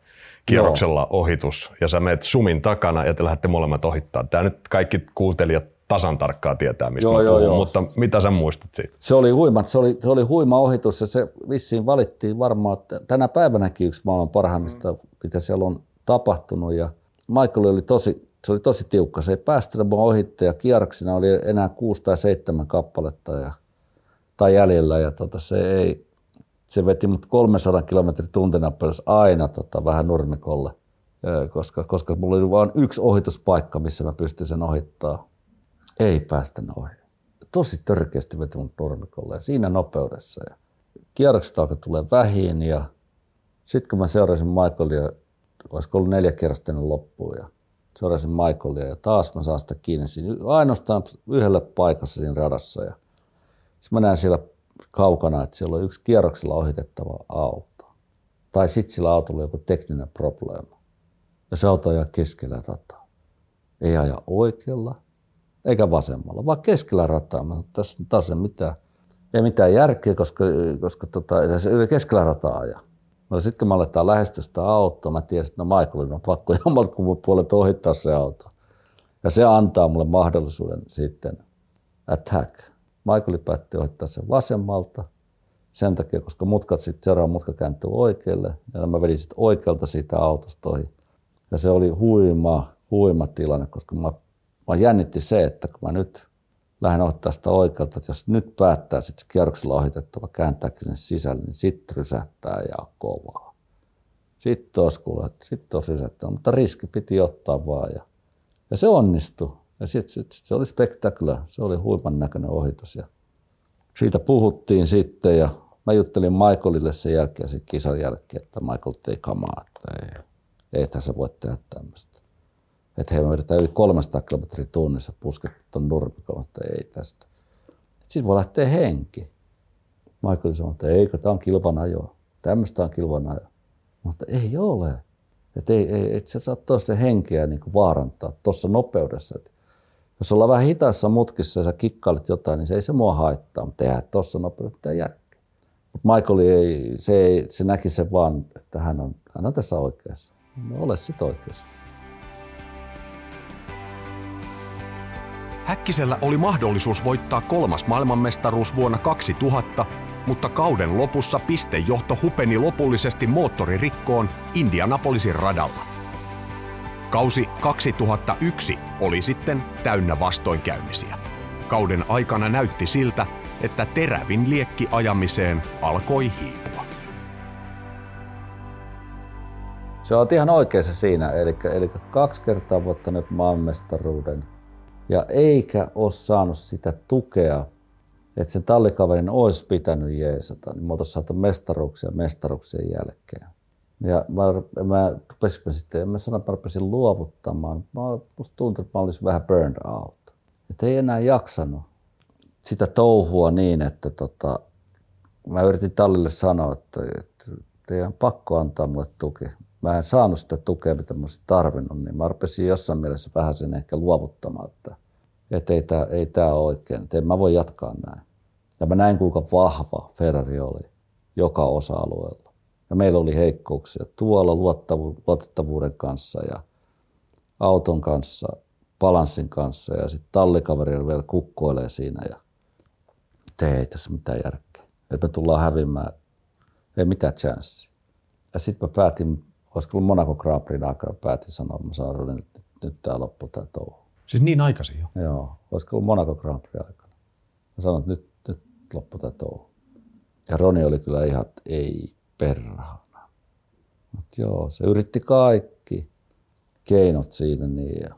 kierroksella Joo. ohitus, ja sä meet sumin takana ja te lähdette molemmat ohittaa. Tämä nyt kaikki kuuntelijat tasan tarkkaa tietää, mistä joo, joo, puhun, joo. mutta mitä sä muistat siitä? Se oli huima, se oli, se oli huima ohitus ja se vissiin valittiin varmaan, että tänä päivänäkin yksi maailman parhaimmista, mm. mitä siellä on tapahtunut ja Michael oli tosi, se oli tosi tiukka, se ei päästänyt mua ohitte ja kierroksina oli enää kuusi tai seitsemän kappaletta ja, tai jäljellä ja tota, se ei, se veti mut 300 kilometrin tuntinapeus aina tota, vähän nurmikolle, koska, koska mulla oli vain yksi ohituspaikka, missä mä pystyin sen ohittaa ei päästä ohi. Tosi törkeästi veti mun nurmikolle ja siinä nopeudessa. Ja kierrokset alkoi tulee vähin ja sitten kun mä seurasin Michaelia, olisiko ollut neljä kierrosta loppuun ja seurasin Michaelia ja taas mä saan sitä kiinni siinä ainoastaan yhdelle paikassa siinä radassa. Ja sitten mä näen siellä kaukana, että siellä on yksi kierroksella ohitettava auto. Tai sitten sillä autolla joku tekninen probleema. Ja se auto ajaa keskellä rataa. Ei aja oikealla, eikä vasemmalla, vaan keskellä rataa. Mä tässä taas ei mitään, ei mitään järkeä, koska, koska tota, keskellä rataa ajaa. No sitten kun me aletaan lähestyä sitä autoa, mä tiesin, että no Michaelin on pakko jommalkumman puolet ohittaa se auto. Ja se antaa mulle mahdollisuuden sitten attack. Michael päätti ohittaa sen vasemmalta sen takia, koska mutkat sitten seuraava mutka kääntyy oikealle ja mä vedin sitten oikealta siitä autosta ohi. Ja se oli huima, huima tilanne, koska mä Mä jännitti se, että kun mä nyt lähden ottaa sitä oikealta, että jos nyt päättää sitten kierroksella ohitettava kääntääkin sen sisälle, niin sitten rysähtää ja kovaa. Sitten olisi kuule, sitten olisi rysähtää, mutta riski piti ottaa vaan ja, ja se onnistui. Ja sitten sit, sit se oli spektakular, se oli huiman näköinen ohitus ja siitä puhuttiin sitten ja mä juttelin Michaelille sen jälkeen, sen kisan jälkeen, että Michael tei kamaa, että ei, ei tässä voi tehdä tämmöistä että he vedetään yli 300 kilometriä tunnissa puskettu tuon nurmikoon, että ei tästä. Sitten voi lähteä henki. Michael sanoi, että eikö, tämä on kilvan ajo. Tämmöistä on kilvan ajo. Mutta ei ole. Että ei, ei, et sä saa tuossa henkeä niin kuin vaarantaa tuossa nopeudessa. Et jos ollaan vähän hitaassa mutkissa ja sä kikkailet jotain, niin se ei se mua haittaa, mutta eihän tuossa mitään järkeä. Mutta Michael ei, se, ei, se näki sen vaan, että hän on, hän on tässä oikeassa. No ole sit oikeassa. Häkkisellä oli mahdollisuus voittaa kolmas maailmanmestaruus vuonna 2000, mutta kauden lopussa pistejohto hupeni lopullisesti moottoririkkoon Indianapolisin radalla. Kausi 2001 oli sitten täynnä vastoinkäymisiä. Kauden aikana näytti siltä, että terävin liekki ajamiseen alkoi hiipua. Se on ihan oikeassa siinä, eli, eli kaksi kertaa voittanut maailmanmestaruuden ja eikä ole saanut sitä tukea, että sen tallikaverin olisi pitänyt jeesata, niin me oltaisiin saatu mestaruuksia mestaruuksien jälkeen. Ja mä, mä rupesin sitten, en mä sano, mä rupesin luovuttamaan. Mä, musta tuntui, että mä olisin vähän burned out. Että ei enää jaksanut sitä touhua niin, että tota, mä yritin tallille sanoa, että, että teidän pakko antaa mulle tuki. Mä en saanut sitä tukea, mitä mä olisin tarvinnut, niin mä rupesin jossain mielessä vähän sen ehkä luovuttamaan, että että ei tämä ei tää ole oikein, että en mä voi jatkaa näin. Ja mä näin, kuinka vahva Ferrari oli joka osa-alueella. Ja meillä oli heikkouksia tuolla luottavuuden kanssa ja auton kanssa, balanssin kanssa ja sitten tallikaveri vielä kukkoilee siinä ja te ei tässä mitään järkeä. Että me tullaan hävimään, ei mitään chanssia. Ja sitten mä päätin, olisiko ollut Monaco Grand Prix aikana, päätin sanoa, mä sanoin, että nyt, nyt tämä loppu tämä touhu. Siis niin aikaisin jo? Joo, olisiko ollut Monaco Grand Prix aikana. Mä sanoin, että nyt, nyt loppu tämä touhu. Ja Roni oli kyllä ihan, että ei perhana. Mutta joo, se yritti kaikki keinot siinä niin. Ja,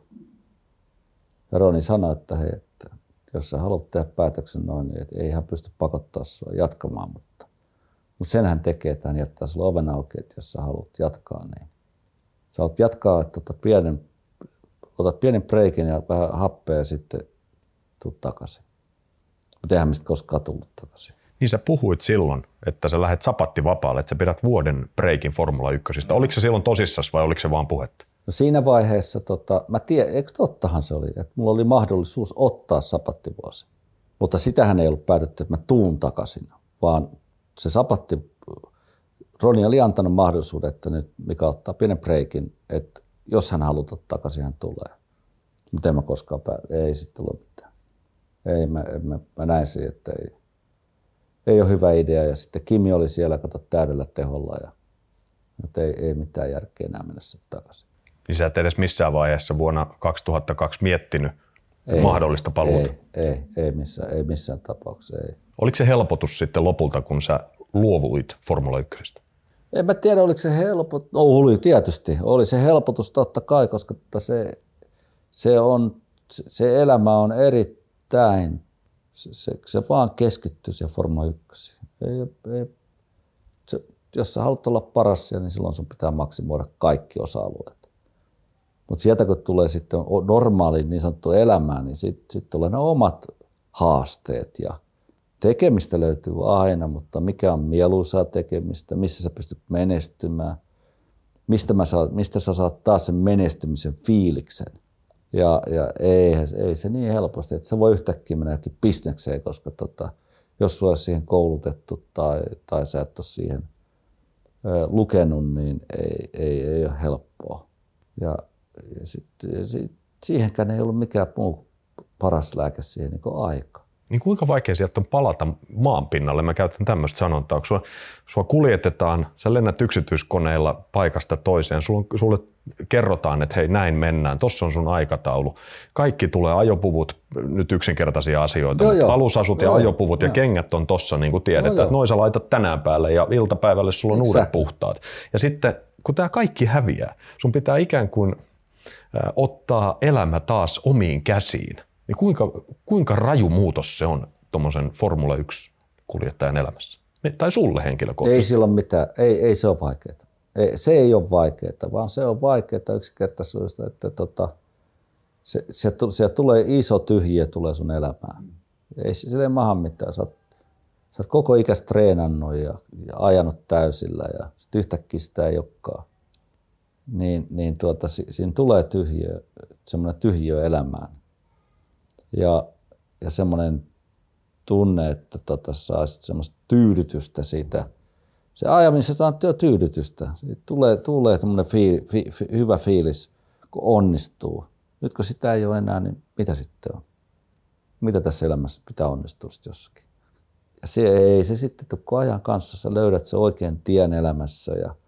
Roni sanoi, että hei, että jos sä haluat tehdä päätöksen noin, niin ei hän pysty pakottaa sua jatkamaan, mutta, mutta sen hän tekee, että hän jättää sulle oven auki, että jos sä haluat jatkaa, niin sä haluat jatkaa, että otat pienen, otat pienen breikin ja vähän happea ja sitten tuut takaisin. Mutta eihän mistä koskaan tullut takaisin. Niin sä puhuit silloin, että sä lähdet sapatti vapaalle, että sä pidät vuoden breikin Formula 1. Oliko se silloin tosissas vai oliko se vaan puhetta? No siinä vaiheessa, tota, mä tiedän, eikö tottahan se oli, että mulla oli mahdollisuus ottaa sapattivuosi. Mutta sitähän ei ollut päätetty, että mä tuun takaisin, vaan se sapatti, Roni oli antanut mahdollisuuden, että nyt Mika ottaa pienen breikin, että jos hän haluaa takaisin, hän tulee. Mutta en mä koskaan päätä, ei sitten tule mitään. Ei, mä, mä, mä näin siihen, että ei, ei ole hyvä idea. Ja sitten Kimi oli siellä, kato täydellä teholla ja että ei, ei mitään järkeä enää mennä sitten takaisin. Niin sä et edes missään vaiheessa vuonna 2002 miettinyt ei, mahdollista paluuta? Ei, ei, ei, missään, ei missään tapauksessa. Ei. Oliko se helpotus sitten lopulta, kun sä luovuit Formula 1? En mä tiedä, oliko se helpotus. No oli tietysti. Oli se helpotus totta kai, koska se, se, on, se elämä on erittäin, se, se, se vaan keskittyy siihen Formula 1. Ei, ei, se, jos sä haluat olla paras niin silloin sun pitää maksimoida kaikki osa-alueet. Mutta sieltä kun tulee sitten normaali niin sanottu elämää, niin sitten sit tulee ne omat haasteet ja tekemistä löytyy aina, mutta mikä on mieluisaa tekemistä, missä sä pystyt menestymään, mistä, mä saat, mistä sä saat taas sen menestymisen fiiliksen. Ja, ja ei, ei se niin helposti, että se voi yhtäkkiä mennä bisnekseen, koska tota, jos olisi siihen koulutettu tai, tai sä et ole siihen lukenut, niin ei, ei, ei ole helppoa. Ja ja sitten sit, siihenkään ei ollut mikään muu paras lääke siihen niin aika. Niin kuinka vaikea sieltä on palata maan pinnalle? Mä käytän tämmöistä sanontaa. Kun sua, sua kuljetetaan, sä lennät yksityiskoneilla paikasta toiseen, sulle, sulle kerrotaan, että hei näin mennään, tossa on sun aikataulu. Kaikki tulee ajopuvut, nyt yksinkertaisia asioita, joo, joo. alusasut joo, ja ajopuvut joo. ja kengät on tossa, niin kuin tiedetään, joo, että noin sä laitat tänään päälle ja iltapäivälle sulla on exactly. uudet puhtaat. Ja sitten kun tämä kaikki häviää, sun pitää ikään kuin ottaa elämä taas omiin käsiin, niin kuinka, kuinka raju muutos se on tuommoisen Formula 1-kuljettajan elämässä? Tai sulle henkilökohtaisesti? Ei silloin mitään, ei, ei se ole vaikeaa. Ei, se ei ole vaikeaa, vaan se on vaikeaa yksinkertaisuudesta, että tota, se, se, se, tulee iso tyhjiö tulee sun elämään. Ei sille maha mitään. Sä oot, sä oot koko ikäs treenannut ja, ja ajanut täysillä ja yhtäkkiä sitä ei olekaan niin, niin tuota, siinä tulee tyhjiö, semmoinen tyhjiö elämään. Ja, ja semmoinen tunne, että tota, saisi semmoista tyydytystä siitä. Se ajamisesta on tyydytystä. Siitä tulee, tulee semmoinen fi, fi, fi, hyvä fiilis, kun onnistuu. Nyt kun sitä ei ole enää, niin mitä sitten on? Mitä tässä elämässä pitää onnistua sitten jossakin? Ja se ei se sitten tule ajan kanssa. Sä löydät se oikein tien elämässä ja –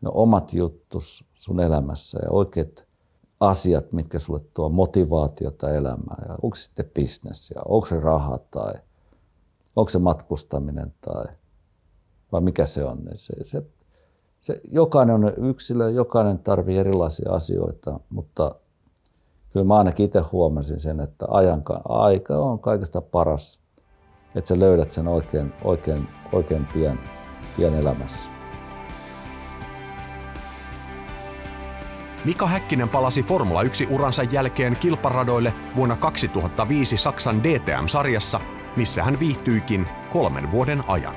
ne omat juttus sun elämässä ja oikeat asiat, mitkä sulle tuo motivaatiota elämään. Ja onko se sitten bisnes ja onko se raha tai onko se matkustaminen tai vai mikä se on. Niin se, se, se, jokainen on yksilö, jokainen tarvii erilaisia asioita, mutta kyllä mä ainakin itse huomasin sen, että ajan, aika on kaikesta paras, että sä löydät sen oikein, oikein, oikein tien, tien elämässä. Mika Häkkinen palasi Formula 1-uransa jälkeen kilparadoille vuonna 2005 Saksan DTM-sarjassa, missä hän viihtyikin kolmen vuoden ajan.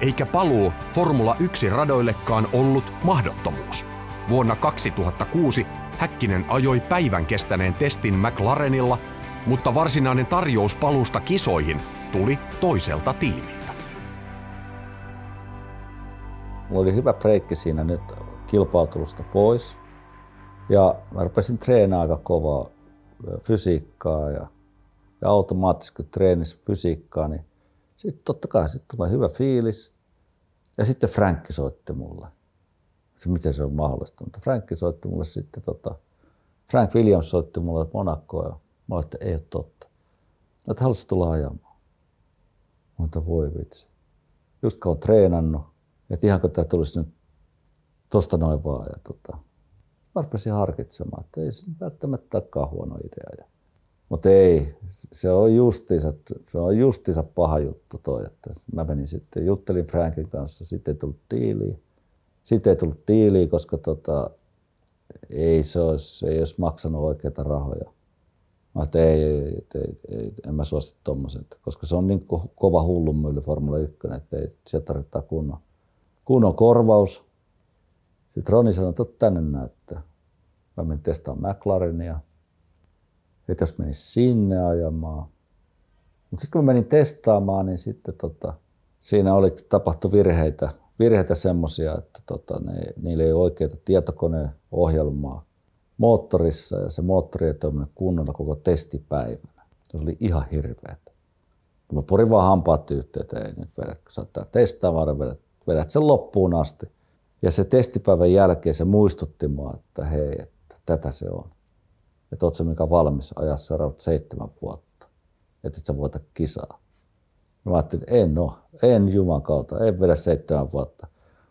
Eikä paluu Formula 1-radoillekaan ollut mahdottomuus. Vuonna 2006 Häkkinen ajoi päivän kestäneen testin McLarenilla, mutta varsinainen tarjous paluusta kisoihin tuli toiselta tiimiltä. Mulla oli hyvä breikki siinä nyt kilpailutusta pois Ja mä rupesin treenaamaan aika kovaa fysiikkaa ja, ja automaattisesti kun treenis fysiikkaa, niin sitten totta kai sit tulee hyvä fiilis. Ja sitten Frankki soitti mulle. Se, miten se on mahdollista. Mutta Frankki soitti mulle sitten, tota, Frank Williams soitti mulle Monacoa ja mä olin, että ei ole totta. Että haluaisit tulla ajamaan. Mutta voi vitsi. Just kun on treenannut, että ihanko tämä tulisi nyt tosta noin vaan. Ja tota, mä rupesin harkitsemaan, että ei se välttämättä olekaan huono idea. Mutta ei, se on justiinsa, se on justiinsa paha juttu toi, että mä menin sitten, juttelin Frankin kanssa, sitten ei tullut diiliä. Sitten ei tullut diiliä, koska tota, ei se olisi, ei olisi maksanut oikeita rahoja. Mä että ei, ei, ei, ei, en mä suosi tommosen, koska se on niin kova hullunmylly Formula 1, että ei, sieltä tarvitaan kunnon, kunnon korvaus. Sitten Roni sanoi, että tänne näyttää. Mä menin testaamaan McLarenia. Että jos menin sinne ajamaan. Mutta sitten kun menin testaamaan, niin sitten tota, siinä oli tapahtu virheitä, virheitä semmoisia, että tota, ne, niillä ei ole oikeita tietokoneohjelmaa moottorissa ja se moottori ei toiminut kunnolla koko testipäivänä. Se oli ihan hirveetä. Mä purin vaan hampaat yhteen, että ei nyt vedä, kun sä testaa, vaan vedät, vedät sen loppuun asti. Ja se testipäivän jälkeen se muistutti mua, että hei, että tätä se on. Että oot se mikä valmis ajaa seuraavat seitsemän vuotta. Että et sä voita kisaa. Mä ajattelin, että en oo, en juman kautta, en vedä seitsemän vuotta.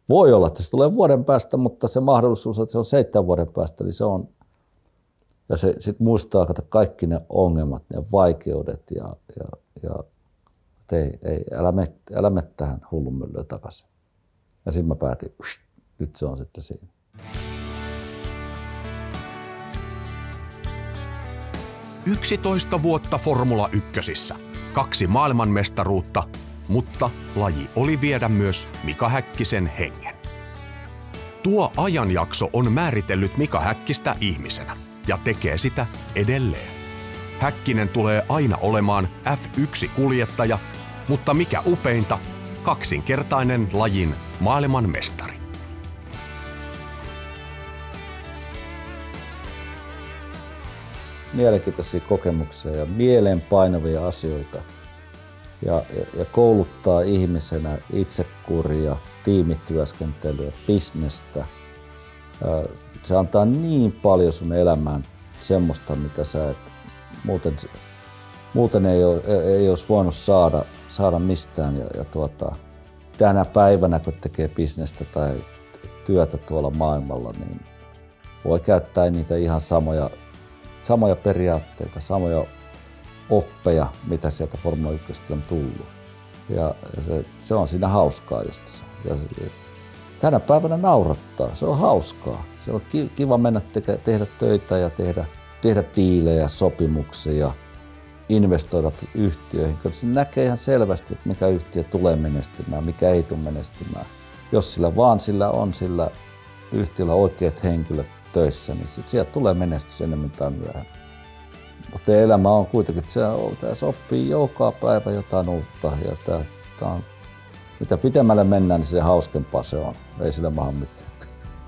Voi olla, että se tulee vuoden päästä, mutta se mahdollisuus, että se on seitsemän vuoden päästä, niin se on ja se sitten muistaa että kaikki ne ongelmat, ne vaikeudet ja, ja, ja ei, ei, älä mene, älä mene tähän hullunmyllyyn takaisin. Ja sitten mä päätin, nyt se on sitten siinä. Yksitoista vuotta Formula Ykkösissä, kaksi maailmanmestaruutta, mutta laji oli viedä myös Mika Häkkisen hengen. Tuo ajanjakso on määritellyt Mika Häkkistä ihmisenä ja tekee sitä edelleen. Häkkinen tulee aina olemaan F1-kuljettaja, mutta mikä upeinta, kaksinkertainen lajin maailmanmestari. Mielenkiintoisia kokemuksia ja mieleenpainavia asioita. Ja, ja, ja kouluttaa ihmisenä itsekuria, tiimityöskentelyä, bisnestä. Se antaa niin paljon sun elämään semmoista, mitä sä et muuten, muuten ei, ole, ei olisi voinut saada, saada mistään. Ja, ja tuota, tänä päivänä, kun tekee bisnestä tai työtä tuolla maailmalla, niin voi käyttää niitä ihan samoja, samoja periaatteita, samoja oppeja, mitä sieltä Formula 1 on tullut. Ja se, se on siinä hauskaa just se. Ja se, tänä päivänä naurattaa, se on hauskaa. Se on kiva mennä te- tehdä töitä ja tehdä, tehdä diilejä, sopimuksia, investoida yhtiöihin. Kyllä se näkee ihan selvästi, että mikä yhtiö tulee menestymään, mikä ei tule menestymään. Jos sillä vaan sillä on sillä yhtiöllä oikeat henkilöt töissä, niin sit sieltä tulee menestys enemmän tai myöhemmin. Mutta elämä on kuitenkin, että se, tässä oppii joka päivä jotain uutta ja tämä, tämä on, mitä pitemmälle mennään, niin se hauskempaa se on. Ei sillä maha mitään.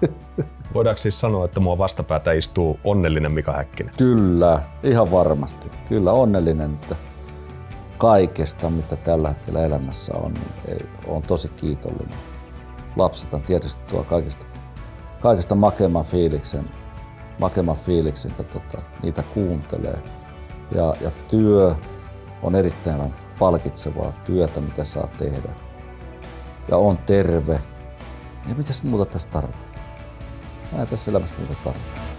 Voidaanko siis sanoa, että mua vastapäätä istuu onnellinen Mika Häkkinen? Kyllä, ihan varmasti. Kyllä onnellinen, että kaikesta, mitä tällä hetkellä elämässä on, niin on tosi kiitollinen. Lapset on tietysti tuo kaikista, kaikista makemman fiiliksen, makemman fiiliksen kun tota, niitä kuuntelee. Ja, ja työ on erittäin palkitsevaa työtä, mitä saa tehdä. Ja on terve. Ja mitäs muuta tässä tarvitsee? Mä en tässä elämässä muuta tarvitse.